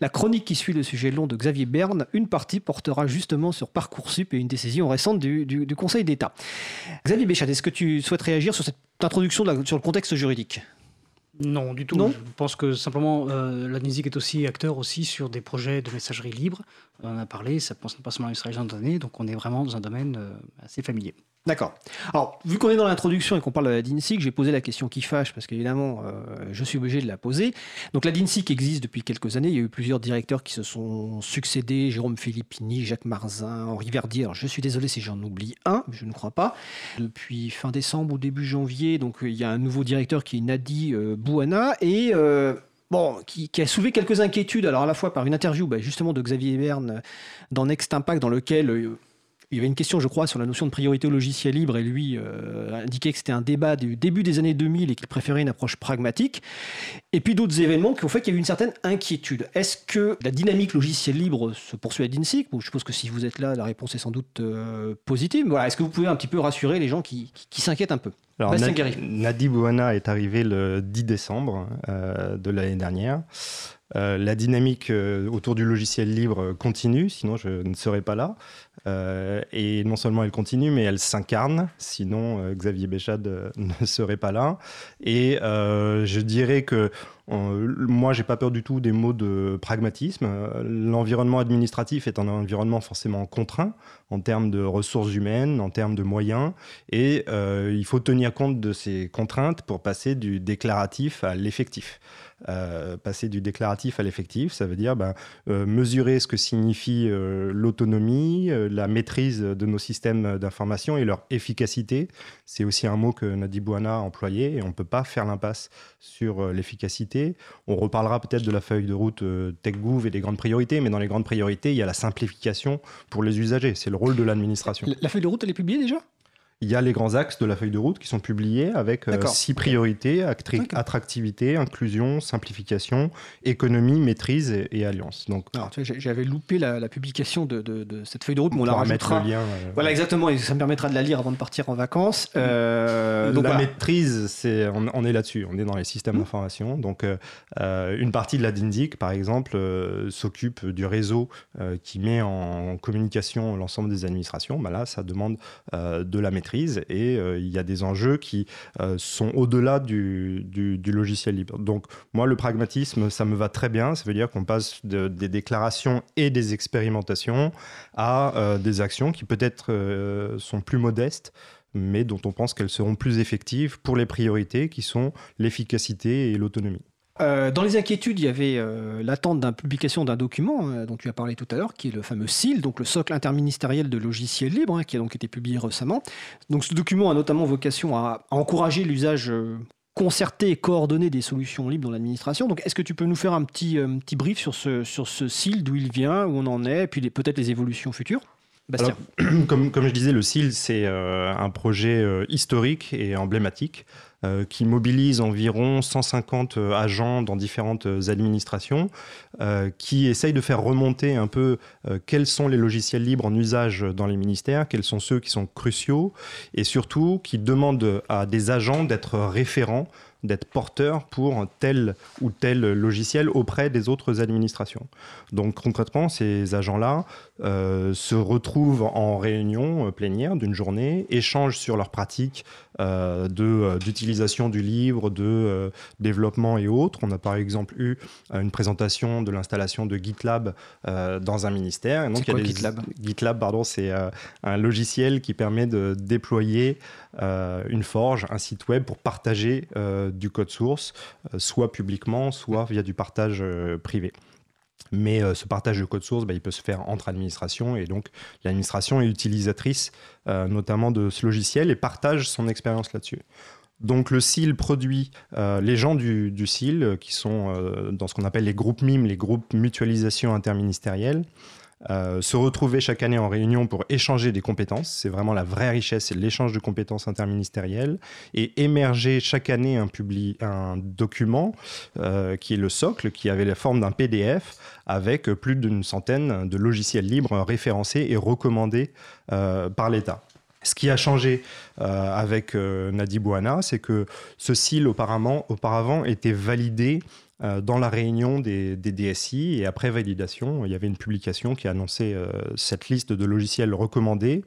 La chronique qui suit le sujet long de Xavier Berne, une partie portera justement sur Parcoursup et une décision récente du, du, Conseil d'État. Xavier Béchat, est-ce que tu souhaites réagir sur cette introduction sur le contexte juridique? Non, du tout. Non je pense que simplement, euh, la musique est aussi acteur aussi sur des projets de messagerie libre. On en a parlé, ça pense pas seulement à une de données, donc on est vraiment dans un domaine euh, assez familier. D'accord. Alors, vu qu'on est dans l'introduction et qu'on parle de la DINSIC, j'ai posé la question qui fâche, parce qu'évidemment, euh, je suis obligé de la poser. Donc, la DINSIC existe depuis quelques années. Il y a eu plusieurs directeurs qui se sont succédés Jérôme Filippini, Jacques Marzin, Henri Verdier. Alors, je suis désolé si j'en oublie un, je ne crois pas. Depuis fin décembre ou début janvier, donc, il y a un nouveau directeur qui est Nadi euh, Bouana. Et. Euh, bon, qui, a soulevé quelques inquiétudes, alors à la fois par une interview bah, justement de Xavier Berne dans Next Impact, dans lequel il y avait une question, je crois, sur la notion de priorité au logiciel libre, et lui euh, indiquait que c'était un débat du début des années 2000 et qu'il préférait une approche pragmatique. Et puis d'autres événements qui ont fait qu'il y a eu une certaine inquiétude. Est-ce que la dynamique logiciel libre se poursuit à DINSIC Je suppose que si vous êtes là, la réponse est sans doute euh, positive. Voilà. Est-ce que vous pouvez un petit peu rassurer les gens qui, s'inquiètent un peu? Alors, Nadi Bouana est arrivé le 10 décembre euh, de l'année dernière. Euh, la dynamique euh, autour du logiciel libre continue, sinon je ne serais pas là. Euh, et non seulement elle continue, mais elle s'incarne, sinon Xavier Béchade ne serait pas là. Et je dirais que moi, j'ai pas peur du tout des mots de pragmatisme. L'environnement administratif est un environnement forcément contraint en termes de ressources humaines, en termes de moyens, et il faut tenir compte de ces contraintes pour passer du déclaratif à l'effectif. Euh, passer du déclaratif à l'effectif, ça veut dire ben, euh, mesurer ce que signifie euh, l'autonomie, la maîtrise de nos systèmes d'information et leur efficacité. C'est aussi un mot que Nadi Bouana a employé et on ne peut pas faire l'impasse sur l'efficacité. On reparlera peut-être de la feuille de route TechGouv et des grandes priorités, mais dans les grandes priorités, il y a la simplification pour les usagers. C'est le rôle de l'administration. La feuille de route, elle est publiée déjà? Il y a les grands axes de la feuille de route qui sont publiés avec euh, six priorités attractivité, inclusion, simplification, économie, maîtrise et, et alliance. Donc, Alors, tu j'avais loupé la, la publication de, de- de cette feuille de route, mais on, on la rajoutera. le lien. euh, Voilà, exactement, et ça me permettra de la lire avant de partir en vacances. Euh, donc la voilà. maîtrise, c'est, on, on est là-dessus, on est dans les systèmes Mmh. d'information. Donc, euh, une partie de la DINDIC, par exemple, s'occupe du réseau qui met en communication l'ensemble des administrations. Bah là, ça demande de la maîtrise et euh, il y a des enjeux qui euh, sont au-delà du, logiciel libre. Donc, moi, le pragmatisme, ça me va très bien. Ça veut dire qu'on passe de- des déclarations et des expérimentations à euh, des actions qui peut-être sont plus modestes mais dont on pense qu'elles seront plus effectives pour les priorités qui sont l'efficacité et l'autonomie. Euh, dans les inquiétudes, il y avait euh, l'attente d'une publication d'un document euh, dont tu as parlé tout à l'heure, qui est le fameux SIL, donc le socle interministériel de logiciels libres, hein, qui a donc été publié récemment. Donc ce document a notamment vocation à, encourager l'usage concerté et coordonné des solutions libres dans l'administration. Donc est-ce que tu peux nous faire un petit, petit brief sur ce, sur ce SIL, d'où il vient, où on en est, et puis peut-être les évolutions futures? Bastien. Alors, comme, je disais, le CIL, c'est un projet historique et emblématique qui mobilise environ 150 euh, agents dans différentes euh, administrations, euh, qui essaye de faire remonter un peu euh, quels sont les logiciels libres en usage dans les ministères, quels sont ceux qui sont cruciaux, et surtout qui demandent à des agents d'être référents d'être porteurs pour tel ou tel logiciel auprès des autres administrations. Donc concrètement, ces agents-là euh, se retrouvent en réunion euh, plénière d'une journée, échangent sur leurs pratiques euh, de, d'utilisation du livre, de développement et autres. On a par exemple eu une présentation de l'installation de GitLab dans un ministère. Et donc, C'est il y a quoi, des- GitLab? GitLab, pardon, c'est un logiciel qui permet de déployer une forge, un site web pour partager du code source, soit publiquement, soit via du partage privé. Mais euh, ce partage de code source, bah, il peut se faire entre administrations et donc l'administration est utilisatrice euh, notamment de ce logiciel et partage son expérience là-dessus. Donc le CIL produit euh, les gens du, du qui sont dans ce qu'on appelle les groupes MIM, les groupes mutualisation interministérielle, euh, se retrouver chaque année en réunion pour échanger des compétences. C'est vraiment la vraie richesse, c'est l'échange de compétences interministérielles. Et émerger chaque année un, document euh, qui est le socle, qui avait la forme d'un PDF avec plus d'une centaine de logiciels libres référencés et recommandés euh, par l'État. Ce qui a changé avec euh, Nadi Bouana, c'est que ce CIL auparavant, était validé dans la réunion des, DSI et après validation, il y avait une publication qui annonçait euh, cette liste de logiciels recommandés.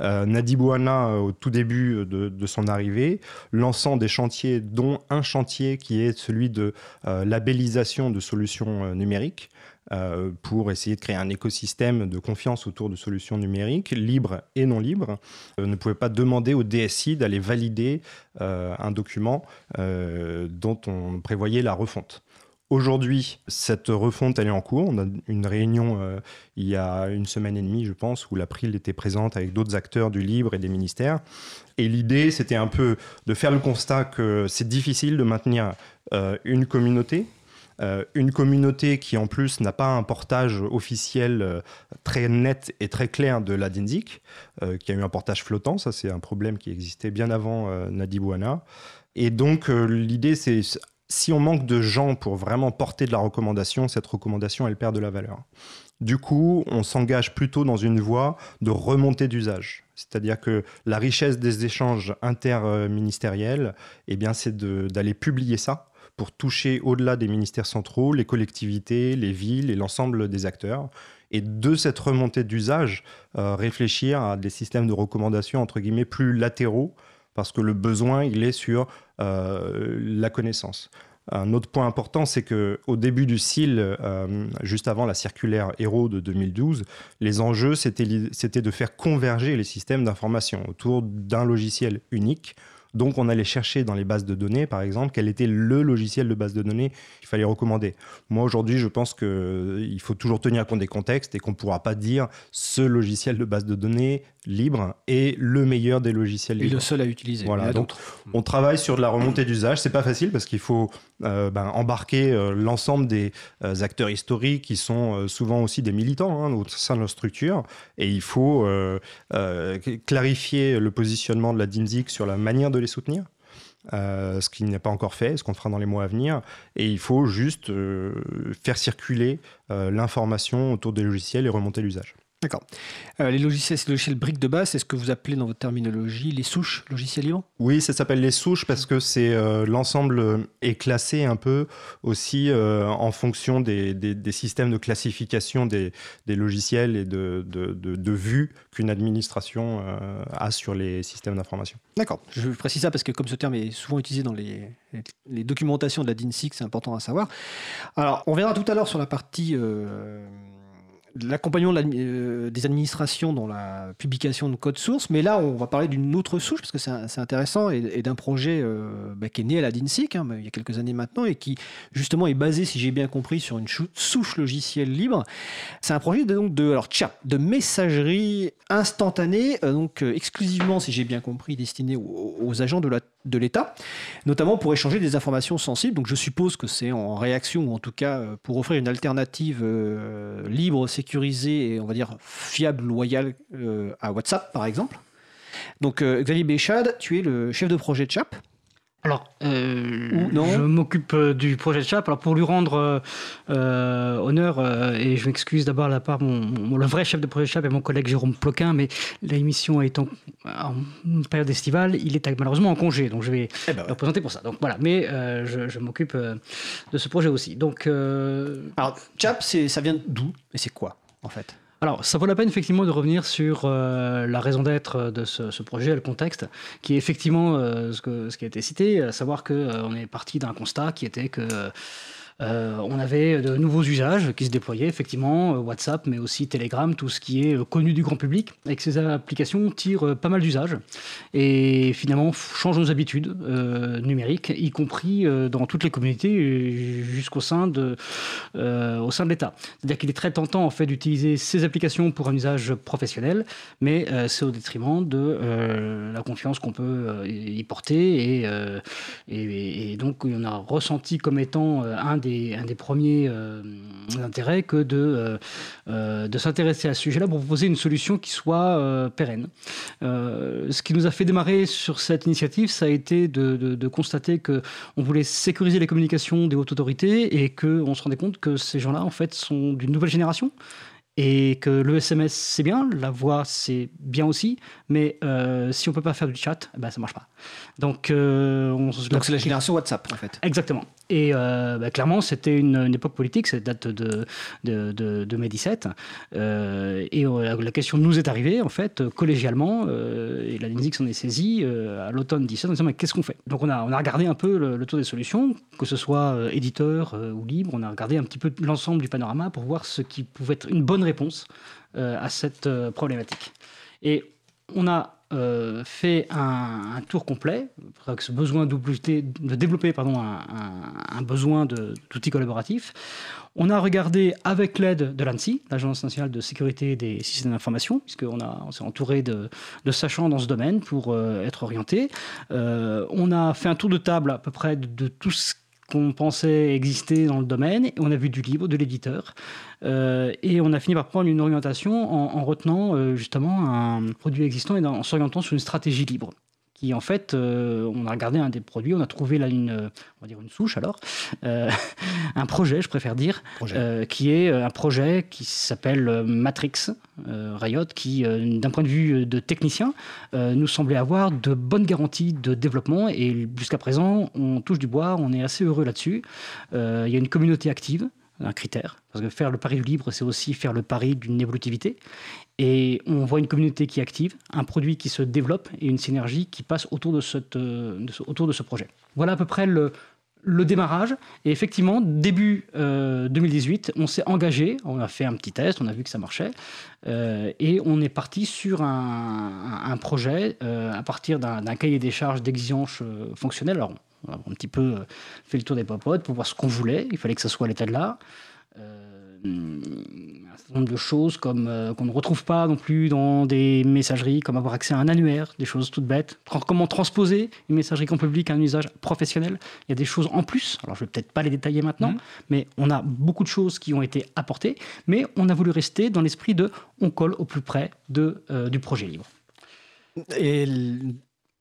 Euh, Nadi Bouana, euh, au tout début de, son arrivée, lançant des chantiers, dont un chantier qui est celui de euh, labellisation de solutions euh, numériques, euh, pour essayer de créer un écosystème de confiance autour de solutions numériques, libres et non libres, euh, ne pouvait pas demander au DSI d'aller valider euh, un document dont on prévoyait la refonte. Aujourd'hui, cette refonte, elle est en cours. On a une réunion il y a une semaine et demie, je pense, où l'April était présente avec d'autres acteurs du libre et des ministères. Et l'idée, c'était un peu de faire le constat que c'est difficile de maintenir une communauté, euh, une communauté qui en plus n'a pas un portage officiel euh, très net et très clair de la DINDIC, euh, qui a eu un portage flottant, ça c'est un problème qui existait bien avant euh, Nadi Bouana. Et donc l'idée c'est si on manque de gens pour vraiment porter de la recommandation, cette recommandation elle perd de la valeur. Du coup, on s'engage plutôt dans une voie de remontée d'usage. C'est-à-dire que la richesse des échanges interministériels, eh bien, c'est d'aller publier ça pour toucher au-delà des ministères centraux, les collectivités, les villes et l'ensemble des acteurs. Et de cette remontée d'usage, euh, réfléchir à des systèmes de recommandation, entre guillemets, plus latéraux, parce que le besoin, il est sur euh, la connaissance. Un autre point important, c'est que au début du CIL, euh, juste avant la circulaire Héros de 2012, les enjeux, c'était de faire converger les systèmes d'information autour d'un logiciel unique. Donc, on allait chercher dans les bases de données, par exemple, quel était le logiciel de base de données qu'il fallait recommander. Moi, aujourd'hui, je pense qu'il faut toujours tenir compte des contextes et qu'on ne pourra pas dire ce logiciel de base de données libre est le meilleur des logiciels Et libres. le seul à utiliser. Voilà, donc on travaille sur de la remontée d'usage. C'est pas facile parce qu'il faut euh, ben, embarquer euh, l'ensemble des euh, acteurs historiques qui sont souvent aussi des militants hein, au sein de leur structure. Et il faut clarifier le positionnement de la DINSIC sur la manière de les soutenir. Euh, ce qui n'est pas encore fait, ce qu'on fera dans les mois à venir. Et il faut juste euh, faire circuler euh, l'information autour des logiciels et remonter l'usage. D'accord. Euh, les logiciels, c'est le logiciel brique de base, c'est ce que vous appelez dans votre terminologie les souches logiciels libres? Oui, ça s'appelle les souches parce que c'est euh, l'ensemble est classé un peu aussi euh, en fonction des, des- des systèmes de classification des, des logiciels et de, de, de- de vue qu'une administration a sur les systèmes d'information. D'accord. Je précise ça parce que comme ce terme est souvent utilisé dans les, les documentations de la DINSIC, c'est important à savoir. Alors, on verra tout à l'heure sur la partie l'accompagnement euh, des administrations dans la publication de code source, mais là, on va parler d'une autre souche parce que c'est intéressant et, d'un projet euh, bah, qui est né à la DINSIC hein, il y a quelques années maintenant et qui justement est basé, si j'ai bien compris, sur une souche logicielle libre. C'est un projet de, donc de alors de messagerie instantanée, euh, donc exclusivement, si j'ai bien compris, destiné aux, aux agents de la- de l'État, notamment pour échanger des informations sensibles. Donc je suppose que c'est en réaction ou en tout cas euh, pour offrir une alternative euh, libre, sécurisée et on va dire fiable, loyale euh, à WhatsApp par exemple. Donc Xavier Béchade, tu es le chef de projet de CHAP. Alors, euh, non je m'occupe euh, du projet de CHAP. Alors, pour lui rendre euh, honneur, euh, et je m'excuse d'abord la part, mon, mon- le vrai chef de projet de CHAP est mon collègue Jérôme Ploquin, mais l'émission étant en période estivale, il est malheureusement en congé, donc je vais Eh ben ouais. le présenter pour ça. Donc voilà, mais je, je m'occupe de ce projet aussi. Donc, Alors CHAP, ça vient d'où et c'est quoi en fait? Alors, ça vaut la peine effectivement de revenir sur euh, la raison d'être de ce, projet, le contexte, qui est effectivement euh, ce, ce qui a été cité, à savoir qu'on est parti d'un constat qui était que euh, on avait de nouveaux usages qui se déployaient, effectivement, euh, WhatsApp, mais aussi Telegram, tout ce qui est euh, connu du grand public, et que ces applications tirent pas mal d'usages, et finalement changent nos habitudes numériques, y compris dans toutes les communautés, jusqu'au sein de, de l'État. C'est-à-dire qu'il est très tentant en fait d'utiliser ces applications pour un usage professionnel, mais c'est au détriment de la confiance qu'on peut y porter. Et, et, donc on a ressenti comme étant un des, un des premiers euh, intérêts que de, euh, euh, de s'intéresser à ce sujet-là pour proposer une solution qui soit pérenne. Ce qui nous a fait démarrer sur cette initiative, ça a été de, de- constater que on voulait sécuriser les communications des hautes autorités et qu'on se rendait compte que ces gens-là, en fait, sont d'une nouvelle génération. Et que le SMS, c'est bien, la voix, c'est bien aussi, mais si on peut pas faire du chat, ben, ça marche pas. Donc, euh, on Donc c'est la génération WhatsApp en fait. Exactement. Et euh, bah, clairement, c'était une, une époque politique, ça date de, de, de, de mai 17. Euh, et euh, la, la question nous est arrivée, en fait, collégialement, et la DINSIC s'en est saisie à l'automne 17 en disant mais qu'est-ce qu'on fait? Donc on a, on a regardé un peu le, le tour des solutions, que ce soit éditeur ou libre, on a regardé un petit peu l'ensemble du panorama pour voir ce qui pouvait être une bonne réponse à cette problématique. Et on a euh, fait un, tour complet, ce besoin de développer pardon, un, un- besoin d'outils collaboratifs. On a regardé avec l'aide de l'ANSI, l'Agence nationale de sécurité des systèmes d'information, puisqu'on on s'est entouré de, de sachants dans ce domaine pour euh, être orienté. Euh, on a fait un tour de table à peu près de, de tout ce qu'on pensait exister dans le domaine. On a vu du libre, de l'éditeur. Euh, et on a fini par prendre une orientation en, en retenant euh, justement un produit existant et en s'orientant sur une stratégie libre. Qui en fait, euh, on a regardé un des produits, on a trouvé là une, euh, on va dire une souche alors, euh, un projet, je préfère dire, euh, qui est un projet qui s'appelle Matrix Riot, qui, d'un point de vue de technicien, nous semblait avoir de bonnes garanties de développement. Et jusqu'à présent, on touche du bois, on est assez heureux là-dessus. Il y a une communauté active, un critère, parce que faire le pari du libre, c'est aussi faire le pari d'une évolutivité. Et on voit une communauté qui active, un produit qui se développe et une synergie qui passe autour de, euh, ce, projet. Voilà à peu près le, démarrage. Et effectivement, début euh, 2018, on s'est engagé, on a fait un petit test, on a vu que ça marchait, euh, et on est parti sur un, projet euh, à partir d'un cahier des charges d'exigences euh, fonctionnelles. Alors, on a un petit peu euh, fait le tour des popotes pour voir ce qu'on voulait, il fallait que ça soit à l'état de l'art. Certain nombre de choses comme euh, qu'on ne retrouve pas non plus dans des messageries, comme avoir accès à un annuaire, des choses toutes bêtes. comment transposer une messagerie grand public à un usage professionnel. Il y a des choses en plus. Alors je vais peut-être pas les détailler maintenant, mmh. mais on a beaucoup de choses qui ont été apportées. Mais on a voulu rester dans l'esprit de on colle au plus près de, euh, du projet libre. Et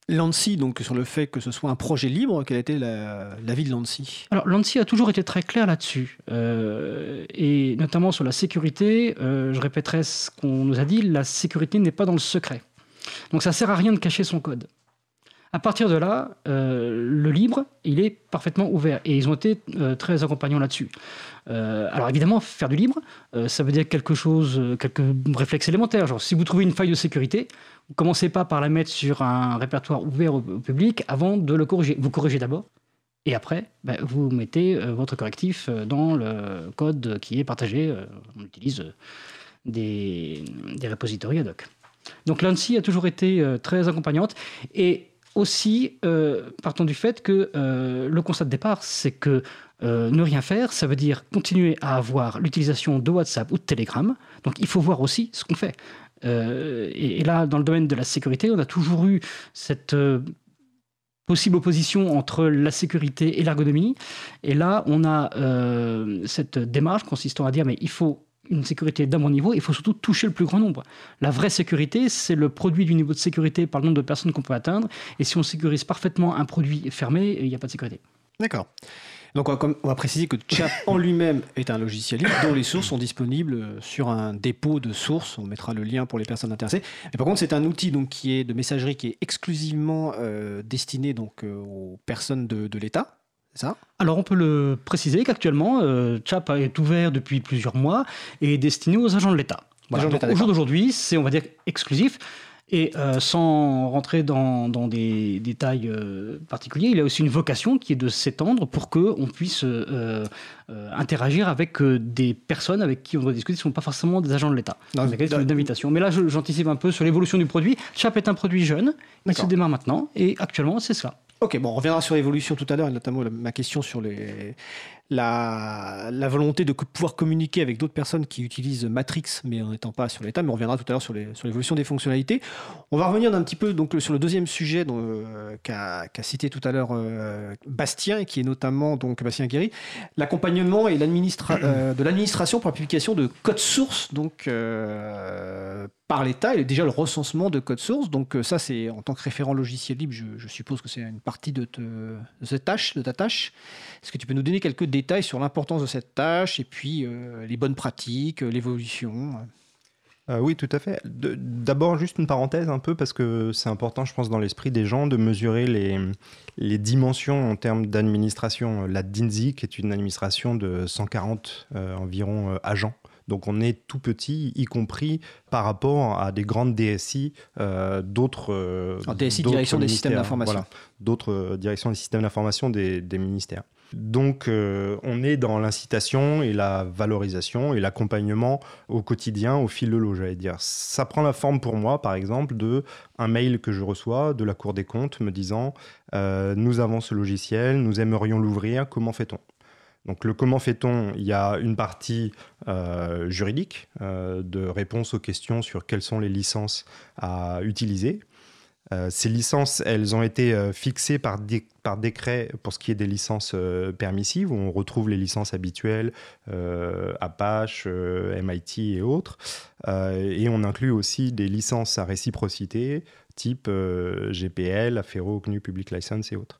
l'ANSI, donc sur le fait que ce soit un projet libre, quelle était l'avis de l'ANSI Alors l'ANSI a toujours été très clair là-dessus, euh, et notamment sur la sécurité, euh, je répéterai ce qu'on nous a dit, la sécurité n'est pas dans le secret. Donc ça sert à rien de cacher son code. À partir de là, euh, le libre, il est parfaitement ouvert, et ils ont été très accompagnants là-dessus. alors évidemment, faire du libre, ça veut dire quelque chose, quelques réflexes élémentaires. Genre, si vous trouvez une faille de sécurité, vous commencez pas par la mettre sur un répertoire ouvert au, public avant de le corriger. Vous corrigez d'abord, et après, ben, vous mettez euh, votre correctif euh, dans le code qui est partagé. Euh, on utilise des, des repositories ad hoc. Donc l'ANSI a toujours été très accompagnante. Et aussi, partant du fait que le constat de départ, c'est que ne rien faire, ça veut dire continuer à avoir l'utilisation de WhatsApp ou de Telegram. Donc il faut voir aussi ce qu'on fait. Euh, et, là, dans le domaine de la sécurité, on a toujours eu cette euh, possible opposition entre la sécurité et l'ergonomie. Et là, on a euh, cette démarche consistant à dire, mais il faut une sécurité d'un bon niveau, il faut surtout toucher le plus grand nombre. La vraie sécurité, c'est le produit du niveau de sécurité par le nombre de personnes qu'on peut atteindre. Et si on sécurise parfaitement un produit fermé, il n'y a pas de sécurité. D'accord. Donc on va, préciser que Chap en lui-même est un logiciel libre dont les sources sont disponibles sur un dépôt de sources. On mettra le lien pour les personnes intéressées. Mais par contre, c'est un outil donc, qui est de messagerie qui est exclusivement euh, destiné donc, euh, aux personnes de, l'État. Ça? Alors on peut le préciser qu'actuellement, euh, Chap est ouvert depuis plusieurs mois et est destiné aux agents de l'État. au jour d'aujourd'hui, c'est on va dire exclusif. Et euh, sans rentrer dans, des détails euh, particuliers, il a aussi une vocation qui est de s'étendre pour qu'on puisse euh, interagir avec des personnes avec qui on doit discuter qui ne sont pas forcément des agents de l'État. C'est une invitation. Mais là, j'anticipe un peu sur l'évolution du produit. Chap est un produit jeune, il se démarre maintenant, et actuellement, c'est cela. Ok, on reviendra sur l'évolution tout à l'heure, et notamment ma question sur la, volonté de pouvoir communiquer avec d'autres personnes qui utilisent Matrix, mais en n'étant pas sur l'état, mais on reviendra tout à l'heure sur l'évolution des fonctionnalités. On va revenir un petit peu donc, sur le deuxième sujet euh, qu'a cité tout à l'heure euh, Bastien, qui est notamment donc, Bastien Guéry, l'accompagnement et euh, de l'administration pour la publication de code source par l'État et déjà le recensement de code source. Donc ça, c'est en tant que référent logiciel libre, je, suppose que c'est une partie de, ta tâche. Est-ce que tu peux nous donner quelques détails sur l'importance de cette tâche et puis euh, les bonnes pratiques, euh, l'évolution euh, oui, tout à fait. D'abord, juste une parenthèse un peu, parce que c'est important, je pense, dans l'esprit des gens, de mesurer les dimensions en termes d'administration. La DINSI, qui est une administration de 140 environ agents, donc on est tout petit, y compris par rapport à des grandes DSI d'autres. DSI, direction des systèmes d'information. d'autres directions des systèmes d'information des, ministères. Donc euh, on est dans l'incitation et la valorisation et l'accompagnement au quotidien, au fil de l'eau, j'allais dire. Ça prend la forme pour moi, par exemple, de un mail que je reçois de la Cour des comptes me disant euh, nous avons ce logiciel, nous aimerions l'ouvrir, comment fait-on? Donc le comment fait-on, il y a une partie euh, juridique de réponse aux questions sur quelles sont les licences à utiliser. Euh, ces licences, elles ont été euh, fixées par, décret pour ce qui est des licences euh, permissives, où on retrouve les licences habituelles, Apache, MIT et autres. et on inclut aussi des licences à réciprocité, type GPL, Affero, GNU Public License et autres.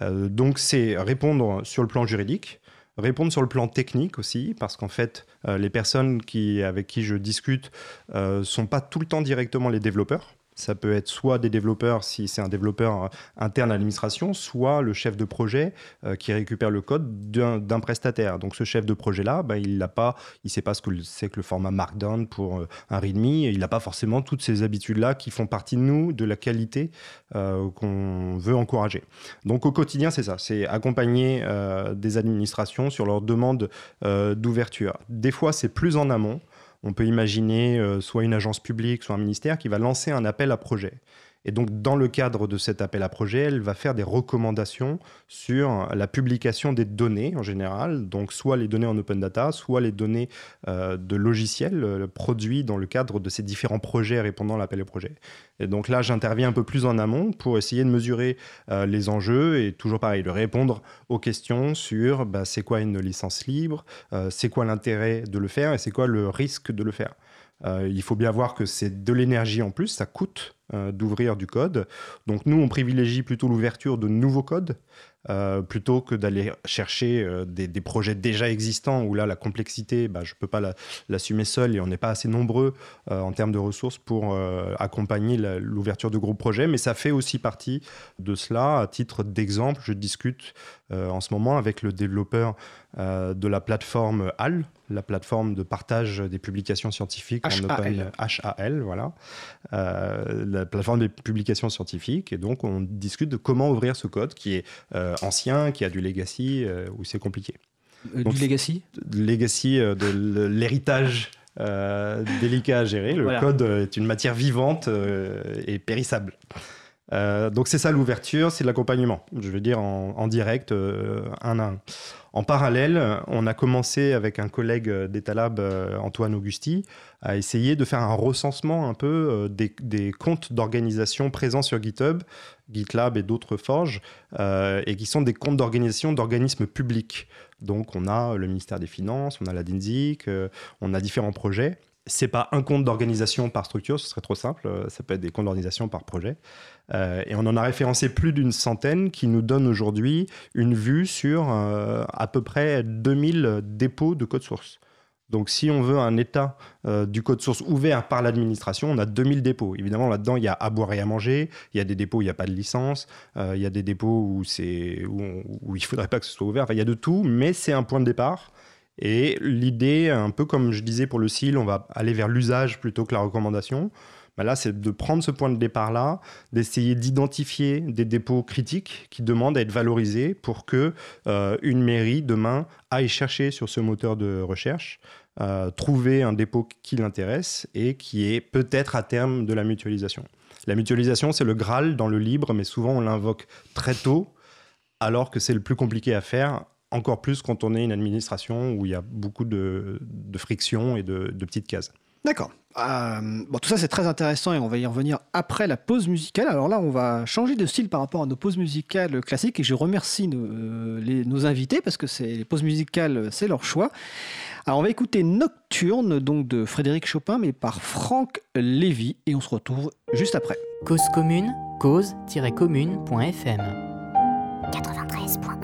donc c'est répondre sur le plan juridique, répondre sur le plan technique aussi, parce qu'en fait, les personnes qui, avec qui je discute ne sont pas tout le temps directement les développeurs. Ça peut être soit des développeurs, si c'est un développeur interne à l'administration, soit le chef de projet euh, qui récupère le code d'un prestataire. Donc ce chef de projet-là, bah, il ne pas, il sait pas ce que c'est que le format Markdown pour euh, un README, il n'a pas forcément toutes ces habitudes-là qui font partie de nous, de la qualité euh, qu'on veut encourager. Donc au quotidien, c'est ça, c'est accompagner des administrations sur leurs demandes d'ouverture. Des fois, c'est plus en amont. On peut imaginer euh, soit une agence publique, soit un ministère qui va lancer un appel à projet. Et donc, dans le cadre de cet appel à projet, elle va faire des recommandations sur la publication des données en général, donc soit les données en open data, soit les données euh, de logiciels euh, produits dans le cadre de ces différents projets répondant à l'appel à projet. Et donc là, j'interviens un peu plus en amont pour essayer de mesurer euh, les enjeux et toujours pareil, de répondre aux questions sur bah, c'est quoi une licence libre, c'est quoi l'intérêt de le faire et c'est quoi le risque de le faire. Il faut bien voir que c'est de l'énergie en plus, ça coûte euh, d'ouvrir du code. Donc nous, on privilégie plutôt l'ouverture de nouveaux codes euh, plutôt que d'aller chercher euh, des, projets déjà existants où là, la complexité, bah, je ne peux pas l'assumer seul et on n'est pas assez nombreux en termes de ressources pour accompagner l'ouverture de gros projets. Mais ça fait aussi partie de cela. À titre d'exemple, je discute en ce moment avec le développeur de la plateforme HAL, la plateforme de partage des publications scientifiques en open HAL, voilà la plateforme des publications scientifiques. Et donc, on discute de comment ouvrir ce code qui est euh, ancien, qui a du legacy, euh, où c'est compliqué. Euh, du legacy? Legacy de l'héritage. délicat à gérer. Le code est une matière vivante et périssable. Donc c'est ça l'ouverture, c'est l'accompagnement, je veux dire en, direct, un à un. En parallèle, on a commencé avec un collègue d'Etalab, Antoine Augusti, à essayer de faire un recensement un peu euh, des, comptes d'organisation présents sur GitHub, GitLab et d'autres forges, euh, et qui sont des comptes d'organisation d'organismes publics. Donc on a le ministère des Finances, on a la DINSIC, euh, on a différents projets. C'est pas un compte d'organisation par structure, ce serait trop simple. Ça peut être des comptes d'organisation par projet. et on en a référencé plus d'une centaine qui nous donnent aujourd'hui une vue sur à peu près 2000 dépôts de code source. Donc si on veut un état euh, du code source ouvert par l'administration, on a 2000 dépôts. Évidemment, là-dedans, il y a à boire et à manger, il y a des dépôts où il n'y a pas de licence, euh, il y a des dépôts où, il ne faudrait pas que ce soit ouvert, il y a de tout, mais c'est un point de départ. Et l'idée, un peu comme je disais pour le CIL, on va aller vers l'usage plutôt que la recommandation. Bah là, c'est de prendre ce point de départ-là, d'essayer d'identifier des dépôts critiques qui demandent à être valorisés pour que euh, une mairie demain aille chercher sur ce moteur de recherche euh, trouver un dépôt qui l'intéresse et qui est peut-être à terme de la mutualisation. La mutualisation, c'est le Graal dans le libre, mais souvent on l'invoque très tôt, alors que c'est le plus compliqué à faire, encore plus quand on est une administration où il y a beaucoup de, de friction et de, de petites cases. D'accord. Euh, bon, tout ça c'est très intéressant et on va y revenir après la pause musicale. Alors là, on va changer de style par rapport à nos pauses musicales classiques et je remercie nos, euh, nos invités parce que les pauses musicales, c'est leur choix. Alors on va écouter Nocturne donc de Frédéric Chopin mais par Franck Lévy et on se retrouve juste après. Cause commune, cause-commune.fm 93.1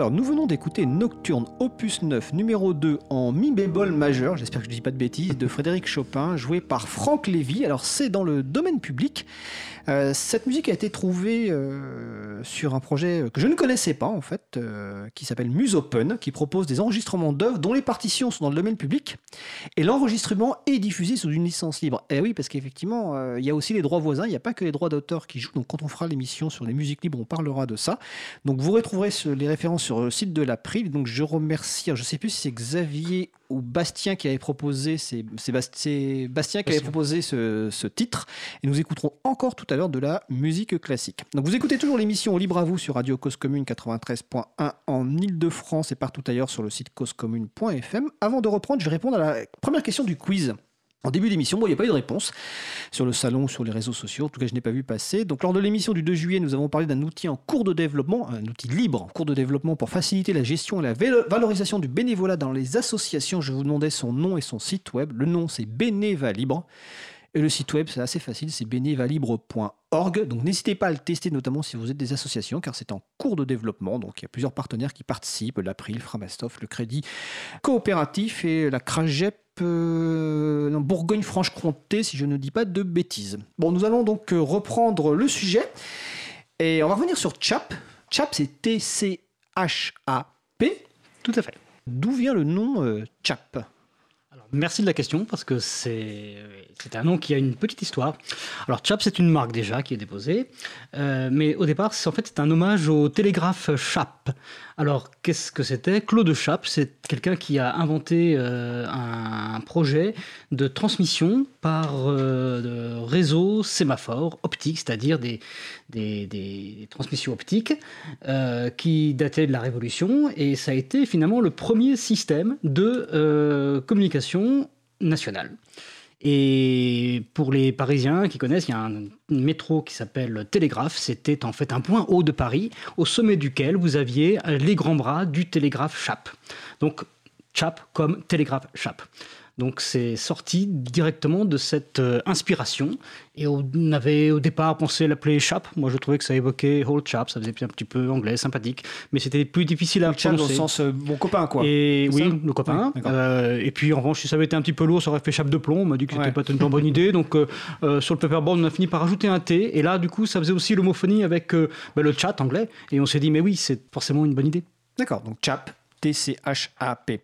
Alors, nous venons d'écouter Nocturne opus 9 numéro 2 en mi bémol majeur, j'espère que je ne dis pas de bêtises, de Frédéric Chopin, joué par Franck Lévy. Alors, c'est dans le domaine public. Euh, cette musique a été trouvée euh, sur un projet que je ne connaissais pas, en fait, euh, qui s'appelle Muse Open, qui propose des enregistrements d'œuvres dont les partitions sont dans le domaine public et l'enregistrement est diffusé sous une licence libre. Et oui, parce qu'effectivement, euh, il y a aussi les droits voisins, il n'y a pas que les droits d'auteur qui jouent. Donc, quand on fera l'émission sur les musiques libres, on parlera de ça. Donc, vous retrouverez les références sur le site de l'April. Donc, je remercie, je ne sais plus si c'est Xavier ou Bastien qui avait proposé, c'est c'est Bastien qui avait proposé ce, ce titre. Et nous écouterons encore tout à l'heure de la musique classique. Donc, vous écoutez toujours l'émission Libre à vous sur Radio Cause Commune 93.1 en Ile-de-France et partout ailleurs sur le site causecommune.fm. Avant de reprendre, je vais répondre à la première question du quiz. En début d'émission, bon, il n'y a pas eu de réponse sur le salon, sur les réseaux sociaux. En tout cas, je n'ai pas vu passer. Donc, lors de l'émission du 2 juillet, nous avons parlé d'un outil en cours de développement, un outil libre en cours de développement pour faciliter la gestion et la valorisation du bénévolat dans les associations. Je vous demandais son nom et son site web. Le nom, c'est Bénéva Libre. Et le site web, c'est assez facile, c'est bénévalibre.org. Donc n'hésitez pas à le tester, notamment si vous êtes des associations, car c'est en cours de développement. Donc il y a plusieurs partenaires qui participent, l'April, Framastoff, le Crédit Coopératif et la CRAGEP euh, Bourgogne-Franche-Comté, si je ne dis pas de bêtises. Bon, nous allons donc euh, reprendre le sujet. Et on va revenir sur CHAP. CHAP, c'est T-C-H-A-P. Tout à fait. D'où vient le nom euh, CHAP merci de la question parce que c'est un nom qui a une petite histoire. Alors Chap, c'est une marque déjà qui est déposée, Euh, mais au départ, c'est en fait un hommage au télégraphe Chap. Alors qu'est-ce que c'était? Claude Chap, c'est quelqu'un qui a inventé euh, un projet de transmission par euh, réseau sémaphore optique, c'est-à-dire des, des, transmissions optiques qui dataient de la Révolution, et ça a été finalement le premier système de euh, communication nationale. Et pour les Parisiens qui connaissent, il y a un métro qui s'appelle Télégraphe. C'était en fait un point haut de Paris, au sommet duquel vous aviez les grands bras du télégraphe Chap. Donc Chap comme télégraphe Chap. Donc c'est sorti directement de cette euh, inspiration. Et on avait au départ pensé l'appeler Chap. Moi je trouvais que ça évoquait Old Chap, ça faisait un petit peu anglais, sympathique. Mais c'était plus difficile à Chap dans le sens euh, bon copain, quoi. Et oui, le copain. Oui. Euh, et puis en revanche, si ça avait été un petit peu lourd, ça aurait fait chape de plomb. On m'a dit que c'était Ouais. pas une bonne idée. Donc euh, sur le paperboard, on a fini par rajouter un T. Et là, du coup, ça faisait aussi l'homophonie avec bah, le chat anglais. Et on s'est dit, mais oui, c'est forcément une bonne idée. D'accord, donc CHAP. T-C-H-A-P.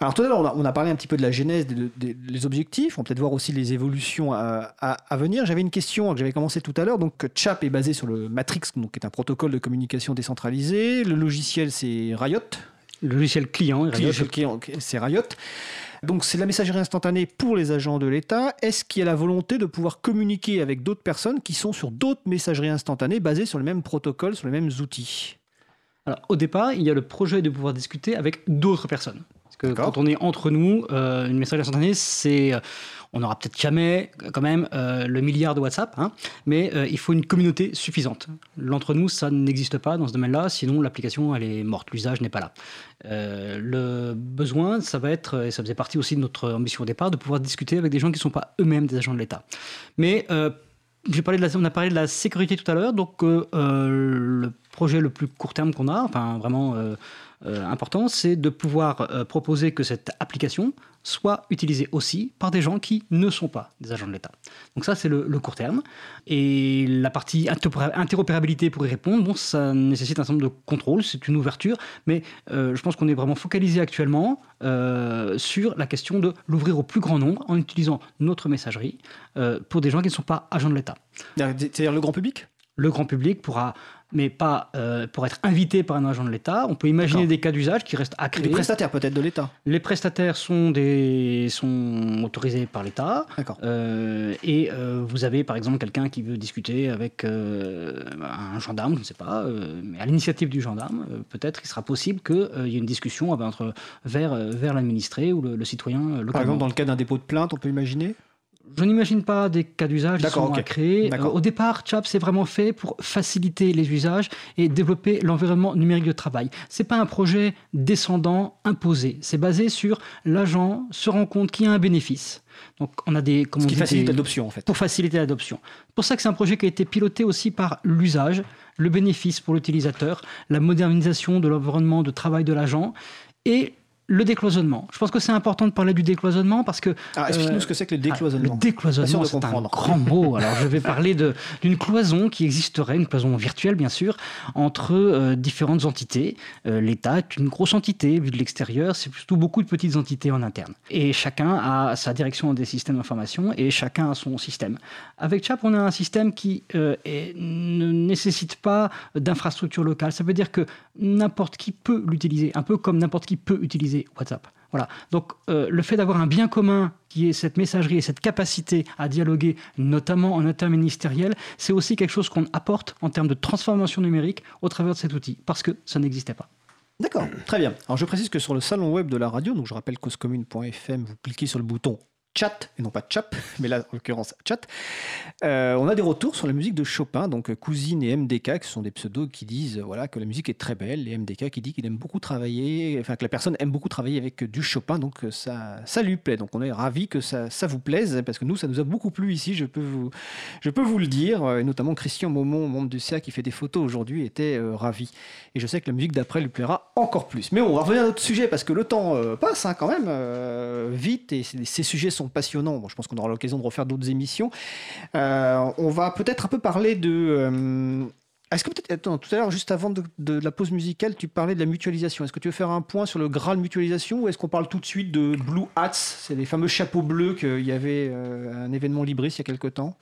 Alors tout à l'heure, on a, on a parlé un petit peu de la genèse, des, des- des objectifs. On peut peut-être voir aussi les évolutions à, à- à venir. J'avais une question que j'avais commencé tout à l'heure. Donc CHAP est basé sur le Matrix, donc, qui est un protocole de communication décentralisé. Le logiciel, c'est Riot. Le logiciel client, Riot, Client, client, c'est Riot. Donc c'est de la messagerie instantanée pour les agents de l'État. Est-ce qu'il y a la volonté de pouvoir communiquer avec d'autres personnes qui sont sur d'autres messageries instantanées basées sur le même protocole, sur les mêmes outils? Alors, au départ, il y a le projet de pouvoir discuter avec d'autres personnes. Parce que quand on est entre nous, euh, une message instantanée, c'est. euh, on n'aura peut-être jamais, quand même, euh, le milliard de WhatsApp, hein, mais euh, il faut une communauté suffisante. L'entre nous, ça n'existe pas dans ce domaine-là, sinon l'application, elle est morte, l'usage n'est pas là. Le besoin, ça va être, et ça faisait partie aussi de notre ambition au départ, de pouvoir discuter avec des gens qui ne sont pas eux-mêmes des agents de l'État. Mais parlé de la, on a parlé de la sécurité tout à l'heure, donc euh, le projet le plus court terme qu'on a, enfin vraiment euh, euh, important, c'est de pouvoir euh, proposer que cette application soit utilisée aussi par des gens qui ne sont pas des agents de l'État. Donc ça, c'est le, le court terme. Et la partie interopéra- interopérabilité pour y répondre, bon, ça nécessite un certain nombre de contrôles, c'est une ouverture, mais euh, je pense qu'on est vraiment focalisé actuellement euh, sur la question de l'ouvrir au plus grand nombre en utilisant notre messagerie euh, pour des gens qui ne sont pas agents de l'État. C'est-à-dire le grand public? Le grand public pourra, mais pas euh, pour être invité par un agent de l'État. On peut imaginer des cas d'usage qui restent à créer. Les prestataires peut-être de l'État. Les prestataires sont, des, sont autorisés par l'État. D'accord. Euh, et euh, vous avez par exemple quelqu'un qui veut discuter avec euh, un gendarme, je ne sais pas, mais à l'initiative du gendarme, peut-être il sera possible qu'il y ait une discussion entre, vers, vers l'administré ou le, le citoyen localement. Par exemple, dans le cas d'un dépôt de plainte, on peut imaginer Je n'imagine pas des cas d'usage qui sont à créer. Euh, au départ, CHAP, c'est vraiment fait pour faciliter les usages et développer l'environnement numérique de travail. C'est pas un projet descendant, imposé. C'est basé sur l'agent se rend compte qu'il y a un bénéfice. Donc, on a des... Comme Ce qui dit, facilite l'adoption, en fait. pour faciliter l'adoption. Pour ça que c'est un projet qui a été piloté aussi par l'usage, le bénéfice pour l'utilisateur, la modernisation de l'environnement de travail de l'agent et le décloisonnement. Je pense que c'est important de parler du décloisonnement parce que Ah, Explique-nous euh, ce que c'est que le décloisonnement. le décloisonnement, c'est un grand mot. Alors, je vais parler d'une cloison qui existerait, une cloison virtuelle, bien sûr, entre euh, différentes entités. Euh, L'État est une grosse entité, vu de l'extérieur, c'est plutôt beaucoup de petites entités en interne. Et chacun a sa direction des systèmes d'information et chacun a son système. Avec CHAP, on a un système qui est- ne nécessite pas d'infrastructure locale. Ça veut dire que n'importe qui peut l'utiliser, un peu comme n'importe qui peut utiliser WhatsApp. Voilà. Donc, euh, le fait d'avoir un bien commun qui est cette messagerie et cette capacité à dialoguer, notamment en interministériel, c'est aussi quelque chose qu'on apporte en termes de transformation numérique au travers de cet outil, parce que ça n'existait pas. D'accord, très bien. Alors je précise que sur le salon web de la radio, donc je rappelle causecommune.fm, vous cliquez sur le bouton chat, et non pas chap, mais là en l'occurrence chat, Euh, on a des retours sur la musique de Chopin, donc euh, Cousine et MDK, qui sont des pseudos qui disent euh, voilà, que la musique est très belle, et MDK qui dit qu'il aime beaucoup travailler, enfin que la personne aime beaucoup travailler avec du Chopin, donc ça, ça lui plaît. Donc on est ravis que ça, ça vous plaise, parce que nous, ça nous a beaucoup plu ici, je peux vous, je peux vous le dire, et notamment Christian Maumont, membre du CA qui fait des photos aujourd'hui, était ravi. Et je sais que la musique d'après lui plaira encore plus. Mais on va revenir à notre sujet parce que le temps passe hein, quand même vite et ces sujets sont passionnants. Bon, je pense qu'on aura l'occasion de refaire d'autres émissions. Euh, on va peut-être un peu parler de. euh, est-ce que peut-être, attends, tout à l'heure, juste avant de, la pause musicale, tu parlais de la mutualisation. Est-ce que tu veux faire un point sur le Graal mutualisation ou est-ce qu'on parle tout de suite de Blue Hats? C'est les fameux chapeaux bleus qu'il y avait euh, un événement Libris il y a quelque temps.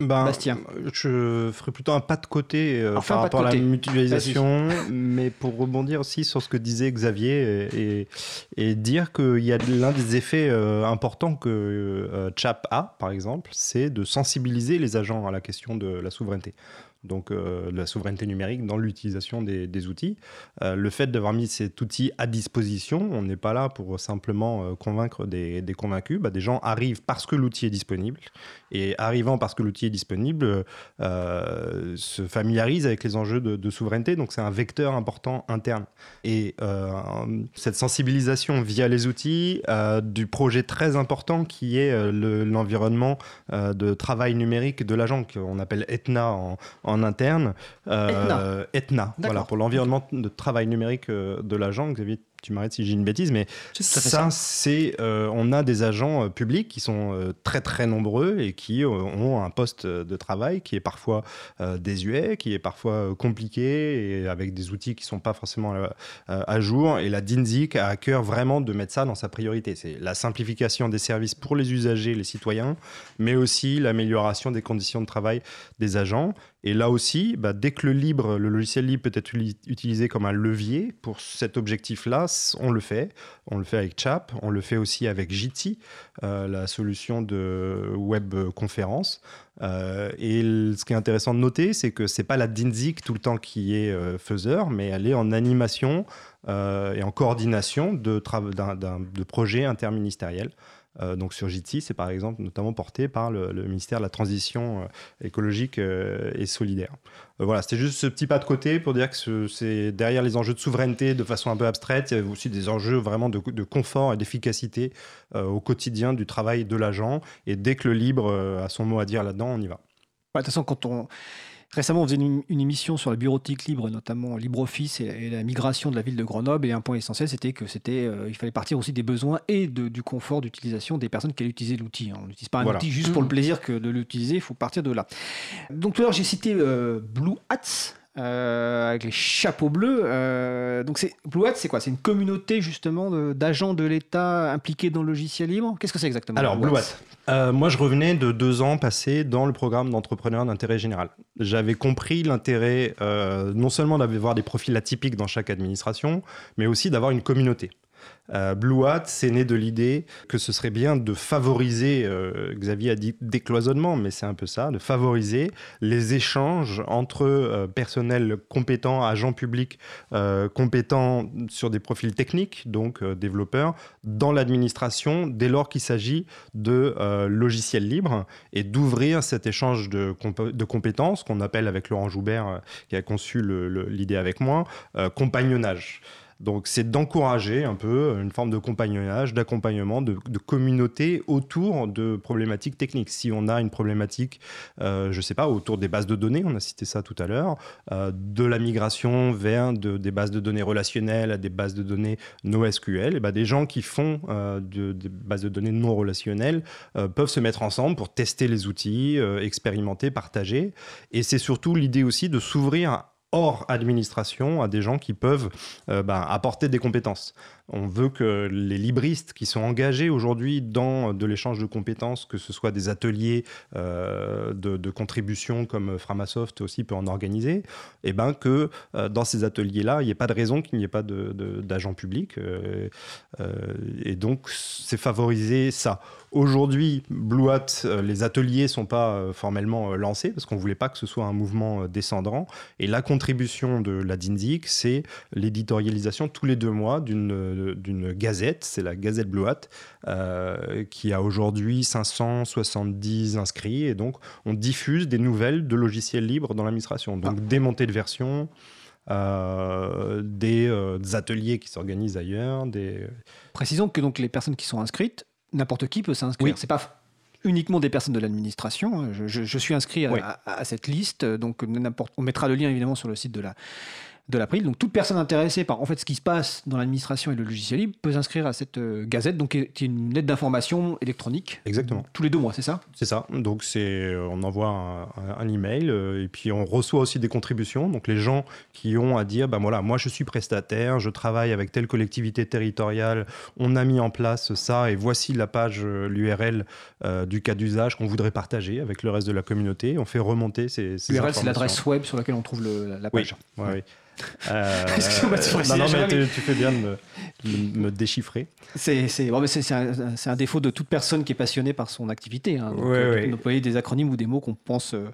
Ben, Bastien. Je ferai plutôt un pas de côté euh, Enfin, par rapport à la mutualisation, mais pour rebondir aussi sur ce que disait Xavier et, et- et dire qu'il y a l'un des effets euh, importants que euh, CHAP a, par exemple, c'est de sensibiliser les agents à la question de la souveraineté. Donc euh, la souveraineté numérique dans l'utilisation des, outils. Euh, le fait d'avoir mis cet outil à disposition, on n'est pas là pour simplement euh, convaincre des, convaincus. Bah, des gens arrivent parce que l'outil est disponible. Et arrivant parce que l'outil est disponible, se familiarisent avec les enjeux de, souveraineté. Donc c'est un vecteur important interne. Et cette sensibilisation via les outils du projet très important qui est le- l'environnement de travail numérique de l'agent, qu'on appelle ETNA en interne. Euh, ETNA, voilà, pour l'environnement de travail numérique euh, de l'agent. Xavier, tu m'arrêtes si j'ai une bêtise, mais ça, c'est, euh, on a des agents euh, publics qui sont euh, très très nombreux et qui ont un poste de travail qui est parfois désuet, qui est parfois compliqué et avec des outils qui sont pas forcément à jour. Et la DINSIC a à cœur vraiment de mettre ça dans sa priorité. C'est la simplification des services pour les usagers, les citoyens, mais aussi l'amélioration des conditions de travail des agents. Et là aussi, bah, dès que le libre, le logiciel libre peut être utilisé comme un levier pour cet objectif-là, on le fait. On le fait avec Chap, on le fait aussi avec Jitsi, euh, la solution de web conférence. Euh, et ce qui est intéressant de noter, c'est que c'est pas la DINSIC tout le temps qui est euh, faiseur, mais elle est en animation euh, et en coordination de, de projets interministériels. Euh, donc sur Jitsi, c'est par exemple notamment porté par le, ministère de la Transition euh, écologique euh, et solidaire. Voilà, c'était juste ce petit pas de côté pour dire que ce- c'est derrière les enjeux de souveraineté de façon un peu abstraite, il y a aussi des enjeux vraiment de, de confort et d'efficacité au quotidien du travail de l'agent. Et dès que le libre a son mot à dire là-dedans, on y va. De toute façon, quand on. Récemment, on faisait une, une émission sur la bureautique libre, notamment LibreOffice et, et la migration de la ville de Grenoble. Et un point essentiel, c'était que c'était, euh, il fallait partir aussi des besoins et de- du confort d'utilisation des personnes qui allaient utiliser l'outil. hein. On n'utilise pas un Voilà. outil juste pour le Mhm. plaisir que de l'utiliser. Il faut partir de là. Donc tout à l'heure, j'ai cité euh, Blue Hats. Euh, avec les chapeaux bleus. euh, donc c'est Blue Hats, c'est quoi? C'est une communauté justement de- d'agents de l'État impliqués dans le logiciel libre? Qu'est-ce que c'est exactement Alors, Blue Hat? Euh, moi, je revenais de deux ans passés dans le programme d'entrepreneur d'intérêt général. J'avais compris l'intérêt non seulement d'avoir des profils atypiques dans chaque administration, mais aussi d'avoir une communauté. Euh, Blue Hat, c'est né de l'idée que ce serait bien de favoriser, euh, Xavier a dit décloisonnement, mais c'est un peu ça, de favoriser les échanges entre euh, personnels compétents, agents publics euh, compétents sur des profils techniques, donc développeurs, dans l'administration, dès lors qu'il s'agit de logiciels libres, et d'ouvrir cet échange de, de compétences qu'on appelle avec Laurent Joubert, qui a conçu l'idée avec moi, compagnonnage. Donc c'est d'encourager un peu une forme de compagnonnage, d'accompagnement, de, communauté autour de problématiques techniques. Si on a une problématique, euh, je ne sais pas, autour des bases de données, on a cité ça tout à l'heure, euh, de la migration vers de- des bases de données relationnelles à des bases de données NoSQL, et ben des gens qui font euh, de- des bases de données non relationnelles euh, peuvent se mettre ensemble pour tester les outils, euh, expérimenter, partager. Et c'est surtout l'idée aussi de s'ouvrir hors administration à des gens qui peuvent euh, ben, apporter des compétences. On veut que les libristes qui sont engagés aujourd'hui dans de l'échange de compétences, que ce soit des ateliers euh, de, contribution comme Framasoft aussi peut en organiser, et ben que euh, dans ces ateliers-là, il n'y ait pas de raison qu'il n'y ait pas d'agents publics. euh, et donc, c'est favoriser ça. Aujourd'hui, Blue Hat, les ateliers ne sont pas formellement lancés parce qu'on ne voulait pas que ce soit un mouvement descendant. Et la contribution de la DINSIC, c'est l'éditorialisation tous les deux mois d'une d'une gazette, c'est la Gazette Blue Hat, euh, qui a aujourd'hui 570 inscrits. Et donc, on diffuse des nouvelles de logiciels libres dans l'administration. Donc, des montées de version. euh, des, euh, des ateliers qui s'organisent ailleurs, des, Précisons que donc les personnes qui sont inscrites, n'importe qui peut s'inscrire. Oui. C'est pas uniquement des personnes de l'administration. hein. Je, je- je suis inscrit à, Oui. à- à cette liste, donc on mettra le lien évidemment sur le site de la de l'April. Donc toute personne intéressée par en fait ce qui se passe dans l'administration et le logiciel libre peut s'inscrire à cette euh, gazette, donc qui est une lettre d'information électronique. Exactement. Tous les deux mois, c'est ça? C'est ça. Donc c'est, euh, on envoie un, un- un email euh, et puis on reçoit aussi des contributions. Donc les gens qui ont à dire, ben voilà, moi je suis prestataire, je travaille avec telle collectivité territoriale, on a mis en place ça et voici la page, l'URL euh, du cas d'usage qu'on voudrait partager avec le reste de la communauté. On fait remonter ces, ces L'URL, c'est l'adresse web sur laquelle on trouve le- la, Oui, page. ouais, oui. Euh, Excuse-moi de préciser, non, non, mais tu, tu fais bien de me, de me déchiffrer. C'est bon, un, défaut de toute personne qui est passionnée par son activité. Hein, donc, Ouais, euh, ouais. d'employer des acronymes ou des mots qu'on pense euh,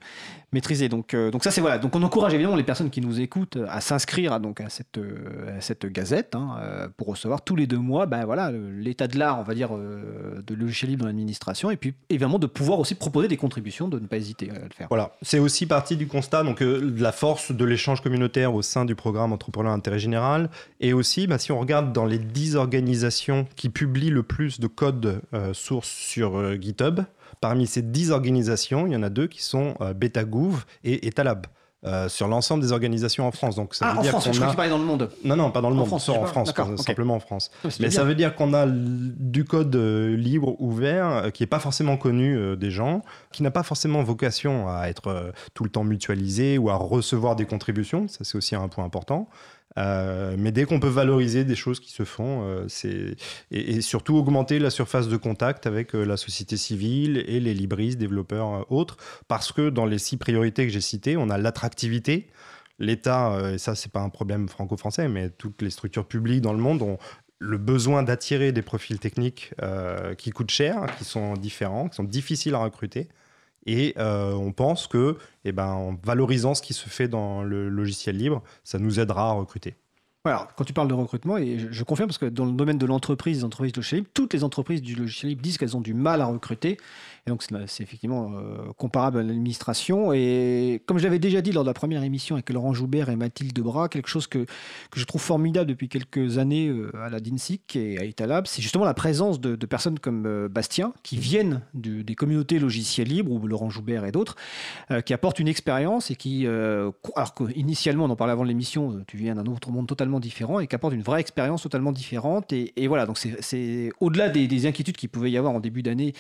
maîtriser. Donc, euh, donc ça, c'est voilà. Donc on encourage évidemment les personnes qui nous écoutent à s'inscrire à, donc, à, cette, à cette gazette hein, pour recevoir tous les deux mois ben, voilà, l'état de l'art, on va dire, euh, de logiciel libre dans l'administration. Et puis évidemment de pouvoir aussi proposer des contributions, de ne pas hésiter à le faire. Voilà, c'est aussi partie du constat donc euh, de la force de l'échange communautaire au sein du programme Entrepreneur Intérêt Général et aussi bah, si on regarde dans les 10 organisations qui publient le plus de codes euh, sources sur euh, GitHub, parmi ces 10 organisations, il y en a deux qui sont euh, BetaGouv et Etalab. Euh, sur l'ensemble des organisations en France. Donc ça Ah, veut en dire France, qu'on a parlais dans le monde. non, non, pas dans le En monde, France, en pas. France, simplement en France. Mais bien. ça veut dire qu'on a du code euh, libre, ouvert, euh, qui n'est pas forcément connu des gens, qui n'a pas forcément vocation à être tout le temps mutualisé ou à recevoir des contributions. Ça, c'est aussi un point important. Euh, mais dès qu'on peut valoriser des choses qui se font, euh, et, surtout augmenter la surface de contact avec euh, la société civile et les libristes, développeurs autres, parce que dans les six priorités que j'ai citées, on a l'attractivité, l'État, et ça c'est pas un problème franco-français, mais toutes les structures publiques dans le monde ont le besoin d'attirer des profils techniques qui coûtent cher, qui sont différents, qui sont difficiles à recruter. Et euh, on pense que, eh ben, en valorisant ce qui se fait dans le logiciel libre, ça nous aidera à recruter. Quand tu parles de recrutement, et je, je confirme parce que dans le domaine de l'entreprise, des entreprises de logiciel libre, toutes les entreprises du logiciel libre disent qu'elles ont du mal à recruter. Et donc, c'est effectivement euh, comparable à l'administration. Et comme je l'avais déjà dit lors de la première émission avec Laurent Joubert et Mathilde Debras, quelque chose que, que je trouve formidable depuis quelques années euh, à la DINSIC et à Italab, c'est justement la présence de, personnes comme euh, Bastien, qui viennent des communautés logiciels libres, ou Laurent Joubert et d'autres, qui apportent une expérience et qui, alors qu'initialement, on en parlait avant l'émission, tu viens d'un autre monde totalement différent et qui apporte une vraie expérience totalement différente. Et, voilà, donc c'est- au-delà des, des inquiétudes qu'il pouvait y avoir en début d'année,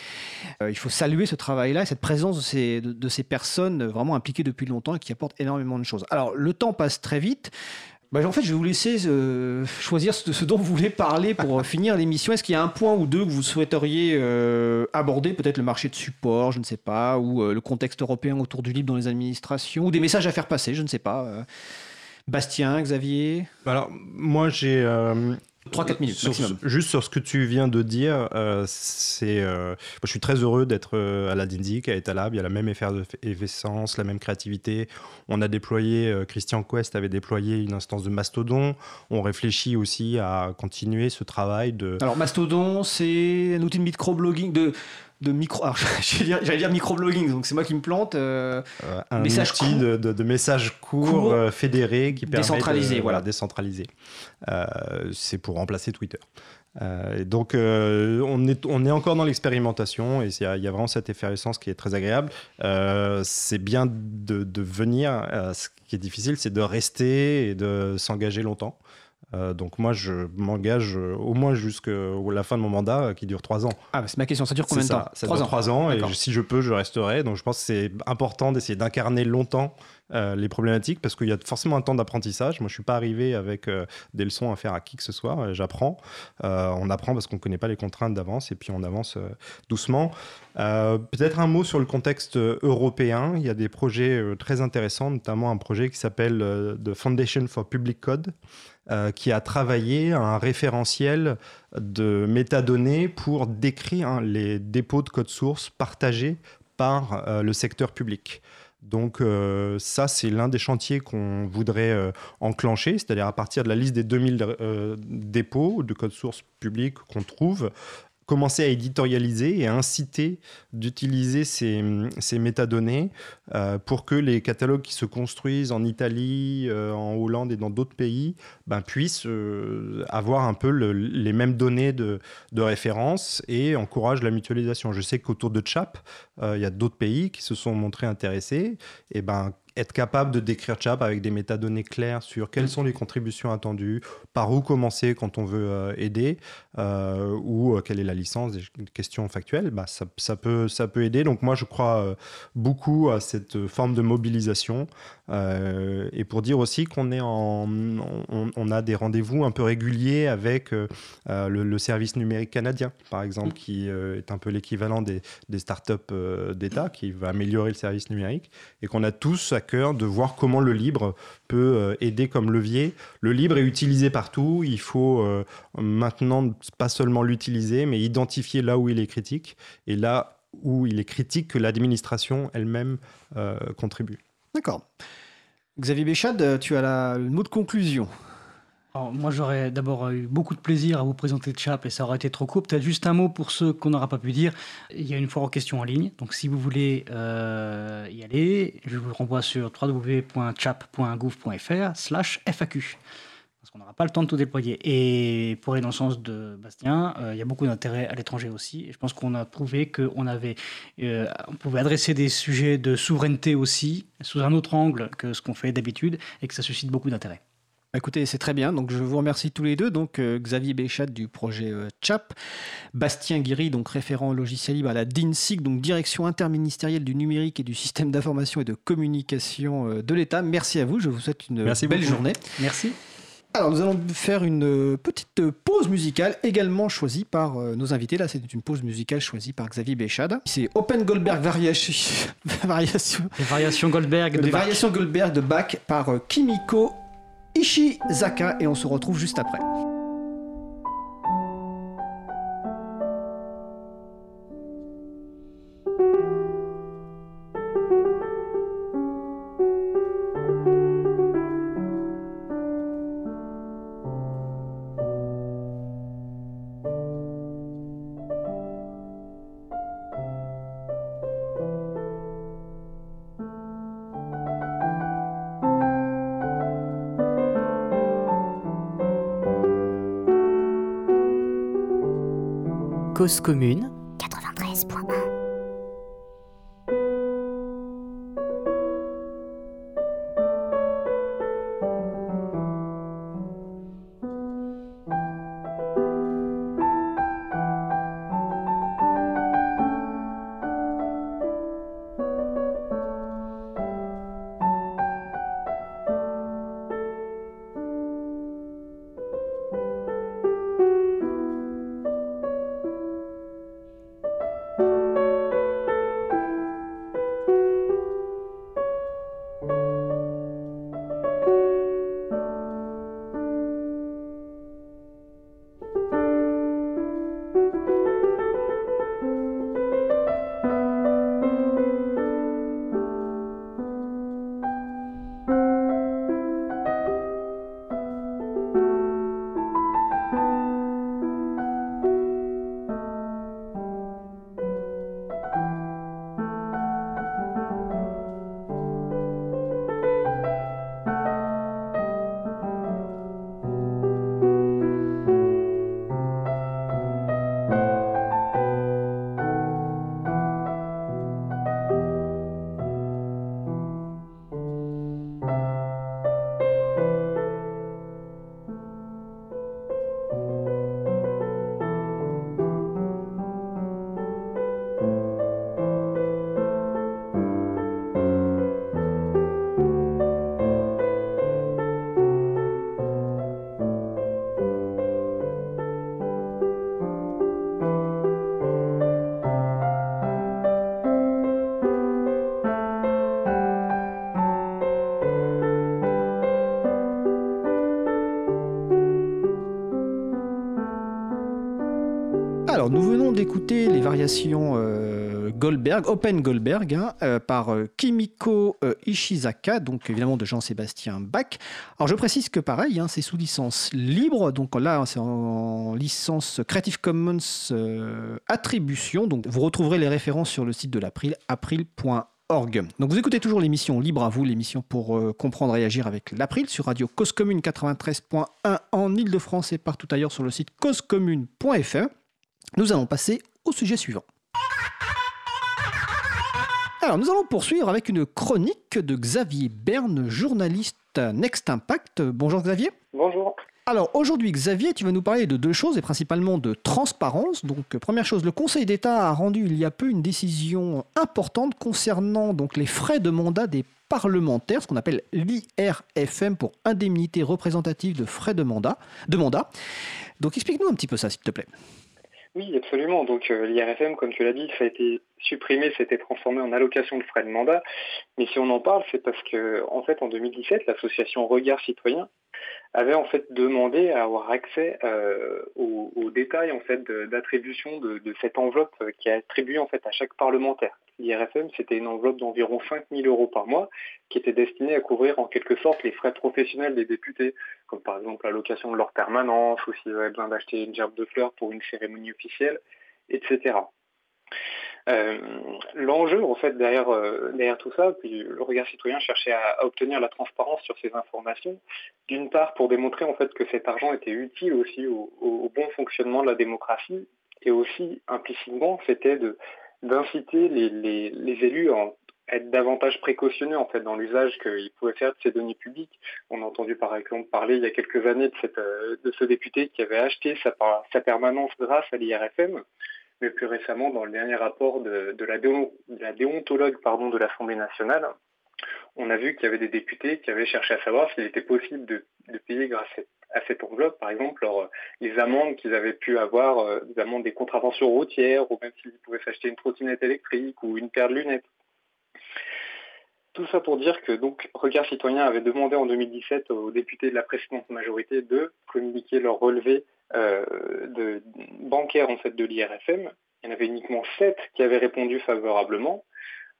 il faut saluer ce travail-là, et cette présence de ces, de, ces personnes vraiment impliquées depuis longtemps et qui apportent énormément de choses. Alors, le temps passe très vite. Bah, en fait, je vais vous laisser euh, choisir ce, dont vous voulez parler pour euh, finir l'émission. Est-ce qu'il y a un point ou deux que vous souhaiteriez euh, aborder? Peut-être le marché de support, je ne sais pas, ou le contexte européen autour du libre dans les administrations, ou des messages à faire passer, je ne sais pas. Bastien, Xavier? Alors, moi, j'ai 3-4 minutes Sur- maximum. juste sur ce que tu viens de dire, euh, c'est, euh, je suis très heureux d'être euh, à la DINSIC, à Etalab. Il y a la même effervescence, la même créativité. On a déployé, Christian Quest avait déployé une instance de Mastodon. On réfléchit aussi à continuer ce travail de. Alors Mastodon, c'est un outil de microblogging, de, de micro. Alors j'allais dire, dire microblogging, donc c'est moi qui me plante. euh, euh, un Message outil court. de, de- de messages courts, Court. euh, fédérés qui permet Décentralisé, de, voilà. décentralisé. Euh, c'est pour remplacer Twitter. Et donc on, est, on est encore dans l'expérimentation et il y, y a vraiment cette effervescence qui est très agréable. C'est bien de, venir. ce qui est difficile, c'est de rester et de s'engager longtemps. Euh, donc moi, je m'engage euh, au moins jusqu'à la fin de mon mandat, euh, qui dure trois ans. Ah, bah, c'est ma question, ça dure combien de temps ça, ça Trois dure ans. trois ans, et je- si je peux, je resterai. Donc je pense que c'est important d'essayer d'incarner longtemps euh, les problématiques parce qu'il y a forcément un temps d'apprentissage. Moi, je suis pas arrivé avec euh, des leçons à faire à qui que ce soit. Euh, J'apprends. On apprend parce qu'on connaît pas les contraintes d'avance et puis on avance doucement. Peut-être un mot sur le contexte européen. Il y a des projets très intéressants, notamment un projet qui s'appelle The Foundation for Public Code, qui a travaillé un référentiel de métadonnées pour décrire hein, les dépôts de code source partagés par le secteur public. Donc euh, ça, c'est l'un des chantiers qu'on voudrait euh, enclencher, c'est-à-dire à partir de la liste des 2000 euh, dépôts de code source public qu'on trouve, commencer à éditorialiser et à inciter d'utiliser ces, ces métadonnées euh, pour que les catalogues qui se construisent en Italie, euh, en Hollande et dans d'autres pays ben, puissent euh, avoir un peu le- les mêmes données de, de référence et encouragent la mutualisation. Je sais qu'autour de CHAP, il y a d'autres pays qui se sont montrés intéressés. Et ben, être capable de décrire CHAP avec des métadonnées claires sur quelles sont les contributions attendues, par où commencer quand on veut euh, aider, euh, ou euh, quelle est la licence, des questions factuelles, bah, ça, ça peut, ça peut aider. Donc moi, je crois beaucoup à cette forme de mobilisation. Euh, et pour dire aussi qu'on est en, on, a des rendez-vous un peu réguliers avec euh, euh, le, service numérique canadien, par exemple, qui est un peu l'équivalent des, des startups d'État, qui va améliorer le service numérique, et qu'on a tous à cœur de voir comment le libre peut aider comme levier. Le libre est utilisé partout, il faut maintenant pas seulement l'utiliser, mais identifier là où il est critique, et là où il est critique que l'administration elle-même contribue. D'accord. Xavier Béchade, euh, tu as la, le mot de conclusion. Moi, j'aurais d'abord eu beaucoup de plaisir à vous présenter Chap et ça aurait été trop court. Peut-être juste un mot pour ceux qu'on n'aura pas pu dire. Il y a une foire aux questions en ligne. Donc, si vous voulez euh, y aller, je vous renvoie sur www.chap.gouv.fr slash FAQ. Parce qu'on n'aura pas le temps de tout déployer. Et pour aller dans le sens de Bastien, euh, il y a beaucoup d'intérêt à l'étranger aussi. Et je pense qu'on a prouvé qu'on avait, euh, on pouvait adresser des sujets de souveraineté aussi, sous un autre angle que ce qu'on fait d'habitude, et que ça suscite beaucoup d'intérêt. Bah, Écoutez, c'est très bien. Donc, je vous remercie tous les deux. Donc, euh, Xavier Béchat du projet euh, CHAP, Bastien Guiry, donc référent logiciel libre à la DINSIC, donc direction interministérielle du numérique et du système d'information et de communication euh, de l'État. Merci à vous. Je vous souhaite une Merci belle beaucoup. journée. Merci. Alors, nous allons faire une euh, petite pause musicale, également choisie par euh, nos invités. Là, c'est une pause musicale choisie par Xavier Béchade. C'est Open Goldberg Variation, variation, Les variations Goldberg de les Bach. variations Goldberg de Bach par euh, Kimiko Ishizaka. Et on se retrouve juste après. Commune d'écouter les variations euh, Goldberg, Open Goldberg, hein, euh, par euh, Kimiko Ishizaka, donc évidemment de Jean-Sébastien Bach. Alors je précise que pareil, hein, c'est sous licence libre, donc là c'est en licence Creative Commons Attribution, donc vous retrouverez les références sur le site de l'April, april.org. Donc vous écoutez toujours l'émission Libre à vous, l'émission pour comprendre et agir avec l'April sur Radio Cause Commune 93.1 en Ile-de-France et partout ailleurs sur le site causecommune.fr. Nous allons passer au sujet suivant. Alors, nous allons poursuivre avec une chronique de Xavier Berne, journaliste à Next Impact. Bonjour Xavier. Bonjour. Alors aujourd'hui, Xavier, tu vas nous parler de deux choses et principalement de transparence. Donc, première chose, le Conseil d'État a rendu il y a peu une décision importante concernant donc les frais de mandat des parlementaires, ce qu'on appelle l'IRFM pour indemnité représentative de frais de mandat. De mandat. Donc, explique-nous un petit peu ça, s'il te plaît. Oui, absolument. Donc euh, l'IRFM, comme tu l'as dit, ça a été supprimé, ça a été transformé en allocation de frais de mandat. Mais si on en parle, c'est parce que, en fait, en 2017, l'association Regard Citoyen avait en fait demandé à avoir accès euh, aux, détails en fait d'attribution de, cette enveloppe euh, qui est attribuée en fait à chaque parlementaire. L'IRFM, c'était une enveloppe d'environ 5 000 euros par mois qui était destinée à couvrir en quelque sorte les frais professionnels des députés, comme par exemple l'allocation de leur permanence ou s'ils avaient besoin d'acheter une gerbe de fleurs pour une cérémonie officielle, etc. Euh, L'enjeu, en fait, derrière, euh, derrière tout ça, puis le regard citoyen cherchait à, obtenir la transparence sur ces informations, d'une part pour démontrer en fait que cet argent était utile aussi au, bon fonctionnement de la démocratie, et aussi implicitement, c'était d'inciter les, élus à être davantage précautionneux en fait dans l'usage qu'ils pouvaient faire de ces données publiques. On a entendu par exemple parler il y a quelques années de, euh, ce député qui avait acheté sa, sa permanence grâce à l'IRFM mais plus récemment dans le dernier rapport de, la, de la déontologue de l'Assemblée nationale, on a vu qu'il y avait des députés qui avaient cherché à savoir s'il était possible de, payer grâce à, cette enveloppe, par exemple, les amendes qu'ils avaient pu avoir, euh, des amendes des contraventions routières, ou même s'ils pouvaient s'acheter une trottinette électrique ou une paire de lunettes. Tout ça pour dire que donc Regard Citoyen avait demandé en 2017 aux députés de la précédente majorité de communiquer leur relevé de, bancaire en fait de l'IRFM. Il y en avait uniquement sept qui avaient répondu favorablement.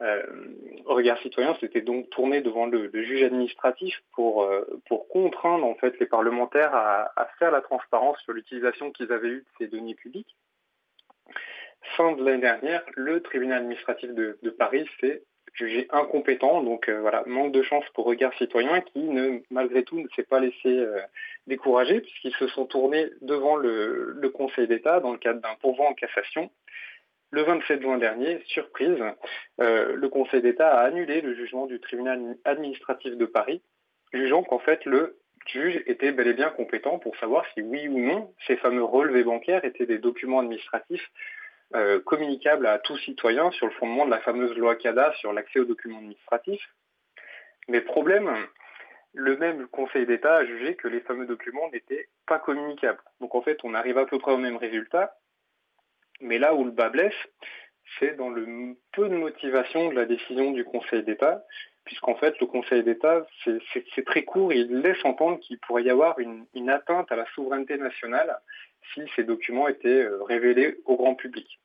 Euh, Regard Citoyen s'était donc tourné devant le, le juge administratif pour, euh, pour contraindre en fait les parlementaires à, à faire la transparence sur l'utilisation qu'ils avaient eue de ces données publiques. Fin de l'année dernière, le tribunal administratif de, de Paris s'est jugé incompétent, donc euh, voilà, manque de chance pour Regard Citoyen qui, ne, malgré tout, ne s'est pas laissé euh, décourager puisqu'ils se sont tournés devant le, Conseil d'État dans le cadre d'un pourvoi en cassation. Le 27 juin dernier, surprise, euh, le Conseil d'État a annulé le jugement du tribunal administratif de Paris, jugeant qu'en fait le juge était bel et bien compétent pour savoir si oui ou non ces fameux relevés bancaires étaient des documents administratifs euh, communicable à tout citoyen sur le fondement de la fameuse loi CADA sur l'accès aux documents administratifs. Mais problème, le même Conseil d'État a jugé que les fameux documents n'étaient pas communicables. Donc en fait, on arrive à peu près au même résultat. Mais là où le bas blesse, c'est dans le peu de motivation de la décision du Conseil d'État, puisqu'en fait, le Conseil d'État, c'est très court, il laisse entendre qu'il pourrait y avoir une, une, atteinte à la souveraineté nationale si ces documents étaient révélés au grand public.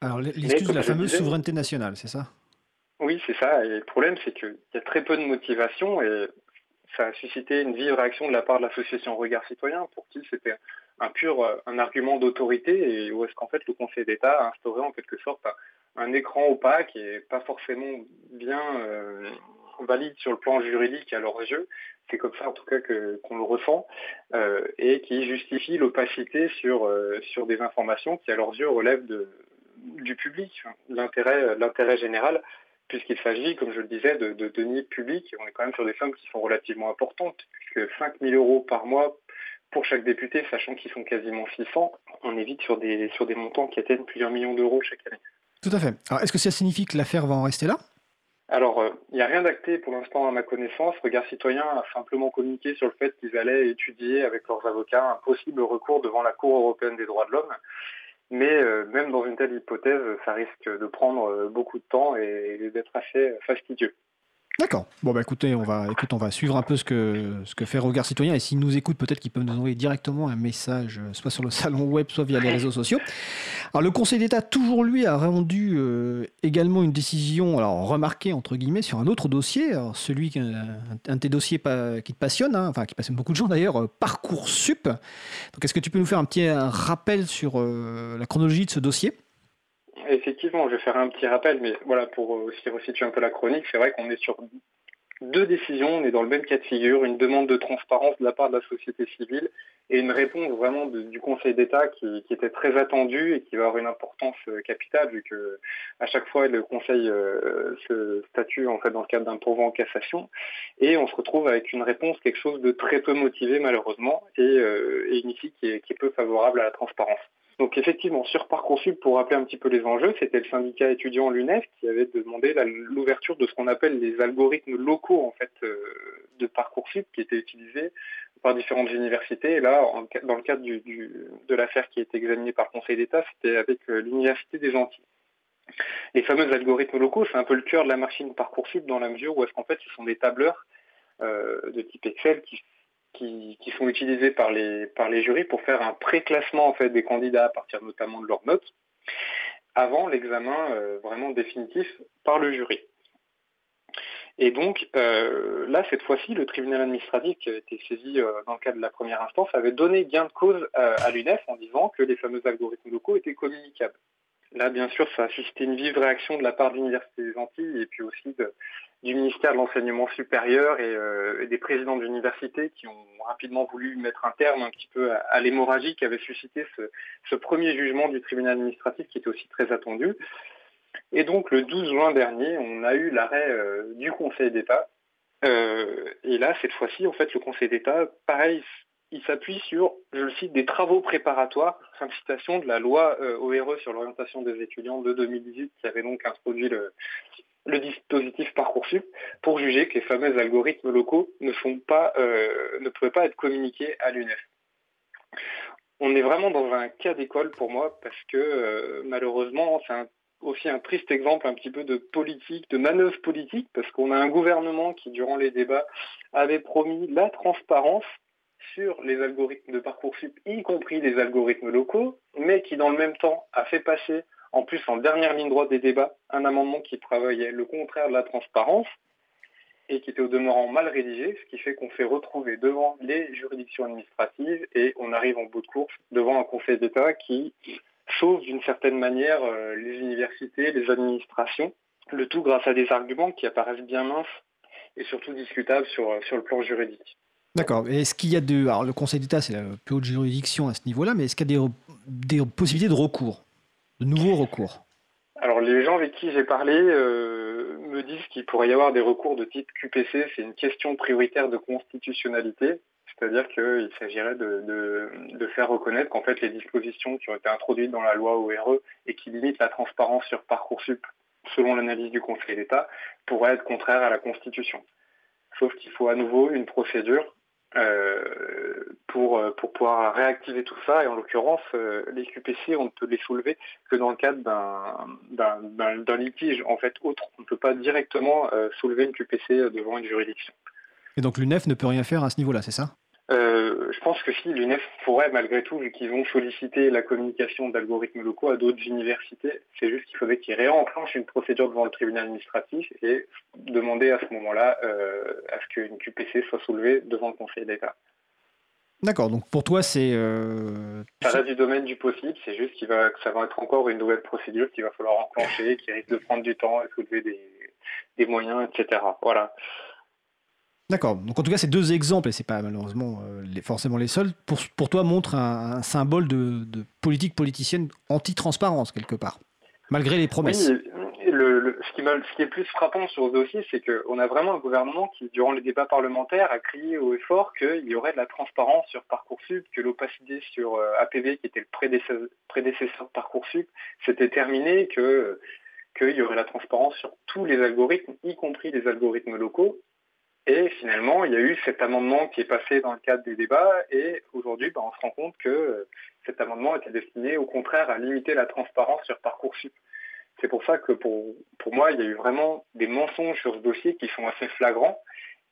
Alors, l'excuse de la fameuse disais, souveraineté nationale, c'est ça? Oui, c'est ça. Et le problème, c'est qu'il y a très peu de motivation et ça a suscité une vive réaction de la part de l'association Regard Citoyen, pour qui c'était un pur un argument d'autorité et où est-ce qu'en fait le Conseil d'État a instauré en quelque sorte un, un écran opaque et pas forcément bien euh, valide sur le plan juridique à leurs yeux. C'est comme ça en tout cas qu'on le ressent euh, et qui justifie l'opacité sur, euh, sur des informations qui à leurs yeux relèvent du public, l'intérêt, l'intérêt général, puisqu'il s'agit, comme je le disais, de, de deniers publics. On est quand même sur des sommes qui sont relativement importantes, puisque 5 000 euros par mois pour chaque député, sachant qu'ils sont quasiment 600, on est vite sur des, sur des montants qui atteignent plusieurs millions d'euros chaque année. Tout à fait. Alors, est-ce que ça signifie que l'affaire va en rester là? Alors, il euh, n'y a rien d'acté pour l'instant à ma connaissance. Regard Citoyen a simplement communiqué sur le fait qu'ils allaient étudier avec leurs avocats un possible recours devant la Cour européenne des droits de l'homme. Mais euh, même dans une telle hypothèse, ça risque de prendre beaucoup de temps et d'être assez fastidieux. D'accord. Bon, bah écoutez, on va, écoute, on va suivre un peu ce que, ce que fait Regard Citoyen. Et s'ils nous écoutent, peut-être qu'ils peuvent nous envoyer directement un message, euh, soit sur le salon web, soit via les réseaux sociaux. Alors, le Conseil d'État, toujours lui, a rendu euh, également une décision, alors remarquée, entre guillemets, sur un autre dossier. Alors, celui, qui- un, un de tes dossiers pas- qui te passionne, hein, enfin, qui passionne beaucoup de gens d'ailleurs, euh, Parcoursup. Donc, est-ce que tu peux nous faire un petit un rappel sur euh, la chronologie de ce dossier? Je vais faire un petit rappel, mais voilà, pour euh, aussi resituer un peu la chronique, c'est vrai qu'on est sur deux décisions, on est dans le même cas de figure, une demande de transparence de la part de la société civile et une réponse vraiment du Conseil d'État qui, était très attendue et qui va avoir une importance euh, capitale vu que à chaque fois le Conseil euh, se statue en fait dans le cadre d'un pourvoi en cassation et on se retrouve avec une réponse quelque chose de très peu motivé malheureusement et, euh, une issue qui est, peu favorable à la transparence. Donc effectivement, sur Parcoursup, pour rappeler un petit peu les enjeux, c'était le syndicat étudiant l'UNEF qui avait demandé l'ouverture de ce qu'on appelle les algorithmes locaux en fait de Parcoursup qui étaient utilisés par différentes universités. Et là, dans le cadre de l'affaire qui a été examinée par le Conseil d'État, c'était avec euh, l'Université des Antilles. Les fameux algorithmes locaux, c'est un peu le cœur de la machine Parcoursup dans la mesure où est-ce qu'en fait ce sont des tableurs euh, de type Excel qui sont utilisés par les, jurys pour faire un pré-classement des candidats à partir notamment de leurs notes, avant l'examen euh, vraiment définitif par le jury. Et donc euh, là, cette fois-ci, le tribunal administratif qui avait été saisi euh, dans le cadre de la première instance avait donné gain de cause euh, à l'UNEF en disant que les fameux algorithmes locaux étaient communicables. Là, bien sûr, ça a suscité une vive réaction de la part de l'Université des Antilles et puis aussi du ministère de l'Enseignement supérieur et, des présidents d'université qui ont rapidement voulu mettre un terme un petit peu à, l'hémorragie qui avait suscité ce premier jugement du tribunal administratif qui était aussi très attendu. Et donc, le 12 juin dernier, on a eu l'arrêt euh, du Conseil d'État. Euh, et là, cette fois-ci, en fait, le Conseil d'État, pareil, il s'appuie sur, je le cite, des travaux préparatoires, fin citation, de la loi euh, ORE sur l'orientation des étudiants de 2018 qui avait donc introduit le, dispositif Parcoursup pour juger que les fameux algorithmes locaux ne, pas, ne pouvaient pas être communiqués à l'UNEF. On est vraiment dans un cas d'école pour moi parce que malheureusement c'est un, aussi un triste exemple un petit peu de politique, de manœuvre politique parce qu'on a un gouvernement qui durant les débats avait promis la transparence sur les algorithmes de Parcoursup, y compris les algorithmes locaux, mais qui dans le même temps a fait passer en plus en dernière ligne droite des débats, un amendement qui travaillait le contraire de la transparence et qui était au demeurant mal rédigé, ce qui fait qu'on s'est retrouvé devant les juridictions administratives et on arrive en bout de course devant un Conseil d'État qui sauve d'une certaine manière euh, les universités, les administrations, le tout grâce à des arguments qui apparaissent bien minces et surtout discutables sur, sur le plan juridique. D'accord. Est-ce qu'il y a de. Alors, le Conseil d'État, c'est la plus haute juridiction à ce niveau-là, mais est-ce qu'il y a des, des possibilités de recours De nouveaux recours? Alors, les gens avec qui j'ai parlé euh, me disent qu'il pourrait y avoir des recours de type QPC. C'est une question prioritaire de constitutionnalité. C'est-à-dire qu'il s'agirait de, faire reconnaître qu'en fait les dispositions qui ont été introduites dans la loi ORE et qui limitent la transparence sur Parcoursup, selon l'analyse du Conseil d'État, pourraient être contraires à la Constitution. Sauf qu'il faut à nouveau une procédure euh, pour, pour pouvoir réactiver tout ça. Et en l'occurrence, euh, les QPC, on ne peut les soulever que dans le cadre d'un litige en fait autre. On ne peut pas directement euh, soulever une QPC devant une juridiction. Et donc l'UNEF ne peut rien faire à ce niveau-là, c'est ça? Euh, je pense que si l'UNEF pourrait malgré tout, vu qu'ils ont sollicité la communication d'algorithmes locaux à d'autres universités, c'est juste qu'il faudrait qu'ils réenclenchent une procédure devant le tribunal administratif et demander à ce moment-là euh, à ce qu'une QPC soit soulevée devant le Conseil d'État. D'accord, donc pour toi c'est... Euh... Ça reste du domaine du possible, c'est juste qu'il va, que ça va être encore une nouvelle procédure qu'il va falloir enclencher, qui risque de prendre du temps et soulever des, des moyens, etc. Voilà. D'accord. Donc en tout cas, ces deux exemples, et c'est pas malheureusement euh, forcément les seuls, pour, toi montrent un, symbole de, politique politicienne anti-transparence quelque part, malgré les promesses. Oui, le, ce, qui est plus frappant sur ce dossier, c'est qu'on a vraiment un gouvernement qui, durant les débats parlementaires, a crié haut et fort qu'il y aurait de la transparence sur Parcoursup, que l'opacité sur euh, APB, qui était le prédécesseur, prédécesseur de Parcoursup, s'était terminée, que qu'il y aurait la transparence sur tous les algorithmes, y compris les algorithmes locaux. Et finalement, il y a eu cet amendement qui est passé dans le cadre des débats et aujourd'hui, ben, on se rend compte que cet amendement était destiné au contraire à limiter la transparence sur Parcoursup. C'est pour ça que pour, moi, il y a eu vraiment des mensonges sur ce dossier qui sont assez flagrants.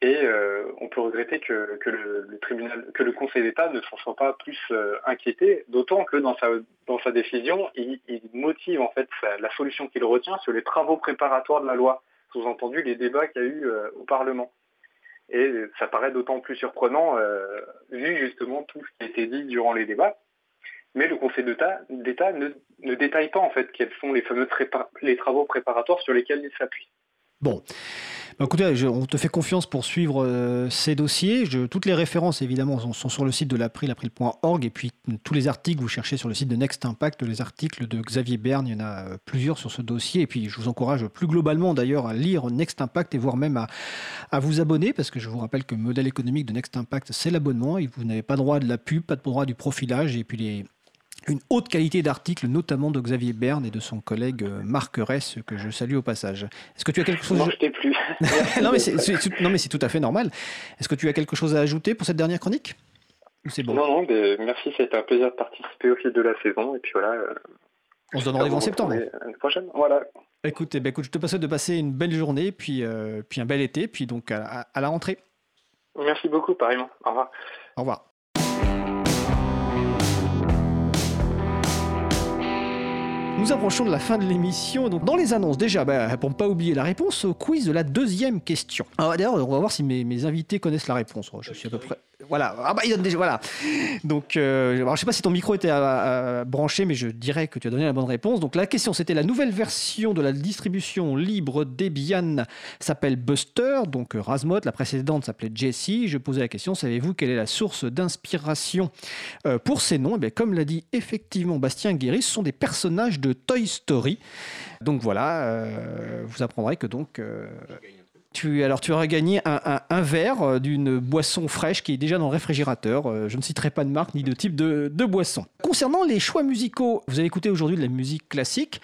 Et euh, on peut regretter que, le, tribunal, que le Conseil d'État ne s'en soit pas plus euh, inquiété, d'autant que dans sa, décision, il, motive en fait la solution qu'il retient sur les travaux préparatoires de la loi, sous-entendu les débats qu'il y a eu euh, au Parlement. Et ça paraît d'autant plus surprenant vu justement tout ce qui a été dit durant les débats. Mais le Conseil d'État ne, ne, détaille pas en fait quels sont les fameux les travaux préparatoires sur lesquels il s'appuie. Bon. Bah, écoutez, on te fait confiance pour suivre euh, ces dossiers. toutes les références, évidemment, sont, sur le site de l'April, april.org. Et puis, tous les articles, vous cherchez sur le site de Next Impact, les articles de Xavier Berne, il y en a euh, plusieurs sur ce dossier. Et puis, je vous encourage plus globalement, d'ailleurs, à lire Next Impact et voire même à, à vous abonner, parce que je vous rappelle que le modèle économique de Next Impact, c'est l'abonnement. Et vous n'avez pas droit de la pub, pas de droit du profilage. Et puis, les, une haute qualité d'articles, notamment de Xavier Berne et de son collègue euh, Marc Ress, que je salue au passage. Est-ce que tu as quelque chose Non, je plus. non, mais c'est, tout à fait normal. Est-ce que tu as quelque chose à ajouter pour cette dernière chronique? C'est bon? Non, non, mais merci, c'était un plaisir de participer au fil de la saison. Et puis voilà. Euh, on se donne rendez-vous en septembre. L'année prochaine, voilà. Écoute, eh ben, écoute, je te passe de passer une belle journée, puis, euh, puis un bel été, puis donc à la rentrée. Merci beaucoup, pareillement. Au revoir. Au revoir. Nous approchons de la fin de l'émission. Donc, dans les annonces, déjà, bah, pour ne pas oublier la réponse au quiz de la deuxième question. D'ailleurs, on va voir si mes, invités connaissent la réponse. Je suis à peu près. Voilà. Ah bah, il donne déjà. Voilà. Donc, euh, alors, sais pas si ton micro était branché, mais je dirais que tu as donné la bonne réponse. Donc, la question, c'était la nouvelle version de la distribution libre Debian s'appelle Buster. Donc, euh, Rasmod. La précédente s'appelait Jessie. Je posais la question savez-vous quelle est la source d'inspiration euh, pour ces noms? Eh Comme l'a dit effectivement Bastien Guéry, ce sont des personnages de Toy Story. Donc, voilà. vous apprendrez que donc tu, alors tu auras gagné un, verre euh, d'une boisson fraîche qui est déjà dans le réfrigérateur. Euh, je ne citerai pas de marque ni de type de, boisson. Concernant les choix musicaux, vous avez écouté aujourd'hui de la musique classique.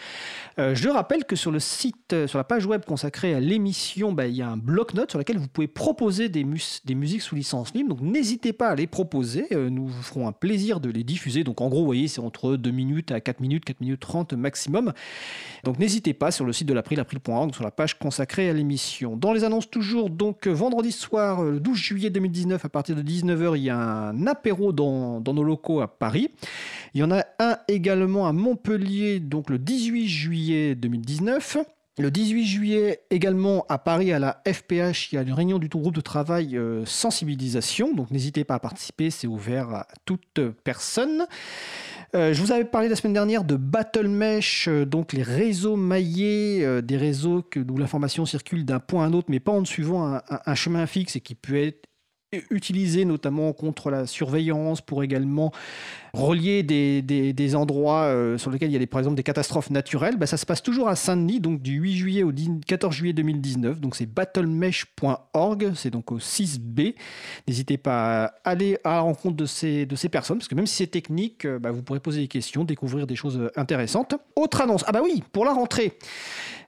Euh, je rappelle que sur le site, sur la page web consacrée à l'émission, bah, il y a un bloc-notes sur lequel vous pouvez proposer des, des, musiques sous licence libre. Donc n'hésitez pas à les proposer. nous vous ferons un plaisir de les diffuser. Donc en gros, vous voyez, c'est entre 2 minutes à 4 minutes, 4 minutes 30 maximum. Donc n'hésitez pas sur le site de l'April, april.org, sur la page consacrée à l'émission. Dans les annonce toujours, donc vendredi soir, le 12 juillet 2019, à partir de 19h, il y a un apéro dans, nos locaux à Paris. Il y en a un également à Montpellier, donc le 18 juillet 2019. Le 18 juillet, également à Paris, à la FPH, il y a une réunion du groupe de travail euh, sensibilisation. Donc n'hésitez pas à participer, c'est ouvert à toute personne. Euh, je vous avais parlé la semaine dernière de Battle Mesh, euh, donc les réseaux maillés, des réseaux que, où l'information circule d'un point à un autre, mais pas en suivant un chemin fixe et qui peut être utilisé notamment contre la surveillance, pour également relier des, des, endroits euh, sur lesquels il y a des, par exemple des catastrophes naturelles. Bah, ça se passe toujours à Saint-Denis, donc du 8 juillet au 14 juillet 2019. Donc c'est battlemesh.org, c'est donc au 6B. N'hésitez pas à aller à la rencontre de ces, de ces personnes, parce que même si c'est technique, euh, bah, vous pourrez poser des questions, découvrir des choses intéressantes. Autre annonce, ah bah oui, pour la rentrée.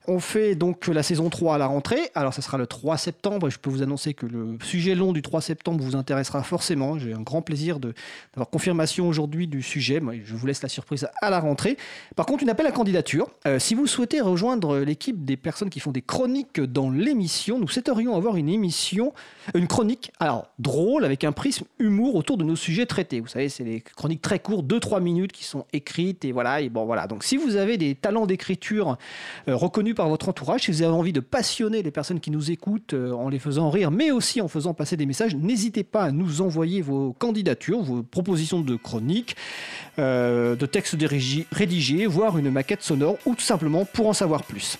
On fait donc la saison 3 à la rentrée. Alors, ça sera le 3 septembre. Et je peux vous annoncer que le sujet long du 3 septembre vous intéressera forcément. J'ai un grand plaisir d'avoir confirmation aujourd'hui du sujet. Je vous laisse la surprise à la rentrée. Par contre, une appel à candidature. Euh, si vous souhaitez rejoindre l'équipe des personnes qui font des chroniques dans l'émission, nous souhaiterions avoir une émission, une chronique, alors drôle, avec un prisme humour autour de nos sujets traités. Vous savez, c'est des chroniques très courtes, 2-3 minutes qui sont écrites. Et voilà. Bon, voilà. Donc, si vous avez des talents d'écriture euh, reconnus par votre entourage, si vous avez envie de passionner les personnes qui nous écoutent euh, en les faisant rire, mais aussi en faisant passer des messages, n'hésitez pas à nous envoyer vos candidatures, vos propositions de chroniques, euh, de textes rédigés, voire une maquette sonore, ou tout simplement pour en savoir plus.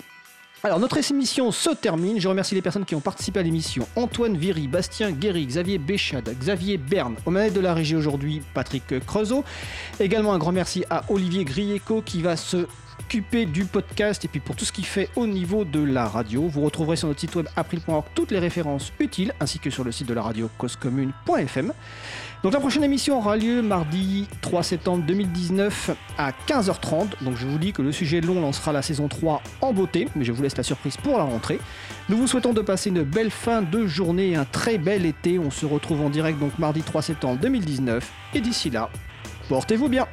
Alors notre émission se termine. Je remercie les personnes qui ont participé à l'émission. Antoine Viry, Bastien Guéry, Xavier Béchade, Xavier Berne. Au manettes de la régie aujourd'hui, Patrick Creusot. Également un grand merci à Olivier Grieco qui va se du podcast et puis pour tout ce qui fait au niveau de la radio. Vous retrouverez sur notre site web april.org toutes les références utiles ainsi que sur le site de la radio causecommune.fm. Donc la prochaine émission aura lieu mardi 3 septembre 2019 à 15h30. Donc je vous dis que le sujet long lancera la saison 3 en beauté, mais je vous laisse la surprise pour la rentrée. Nous vous souhaitons de passer une belle fin de journée et un très bel été. On se retrouve en direct donc mardi 3 septembre 2019 et d'ici là, portez-vous bien.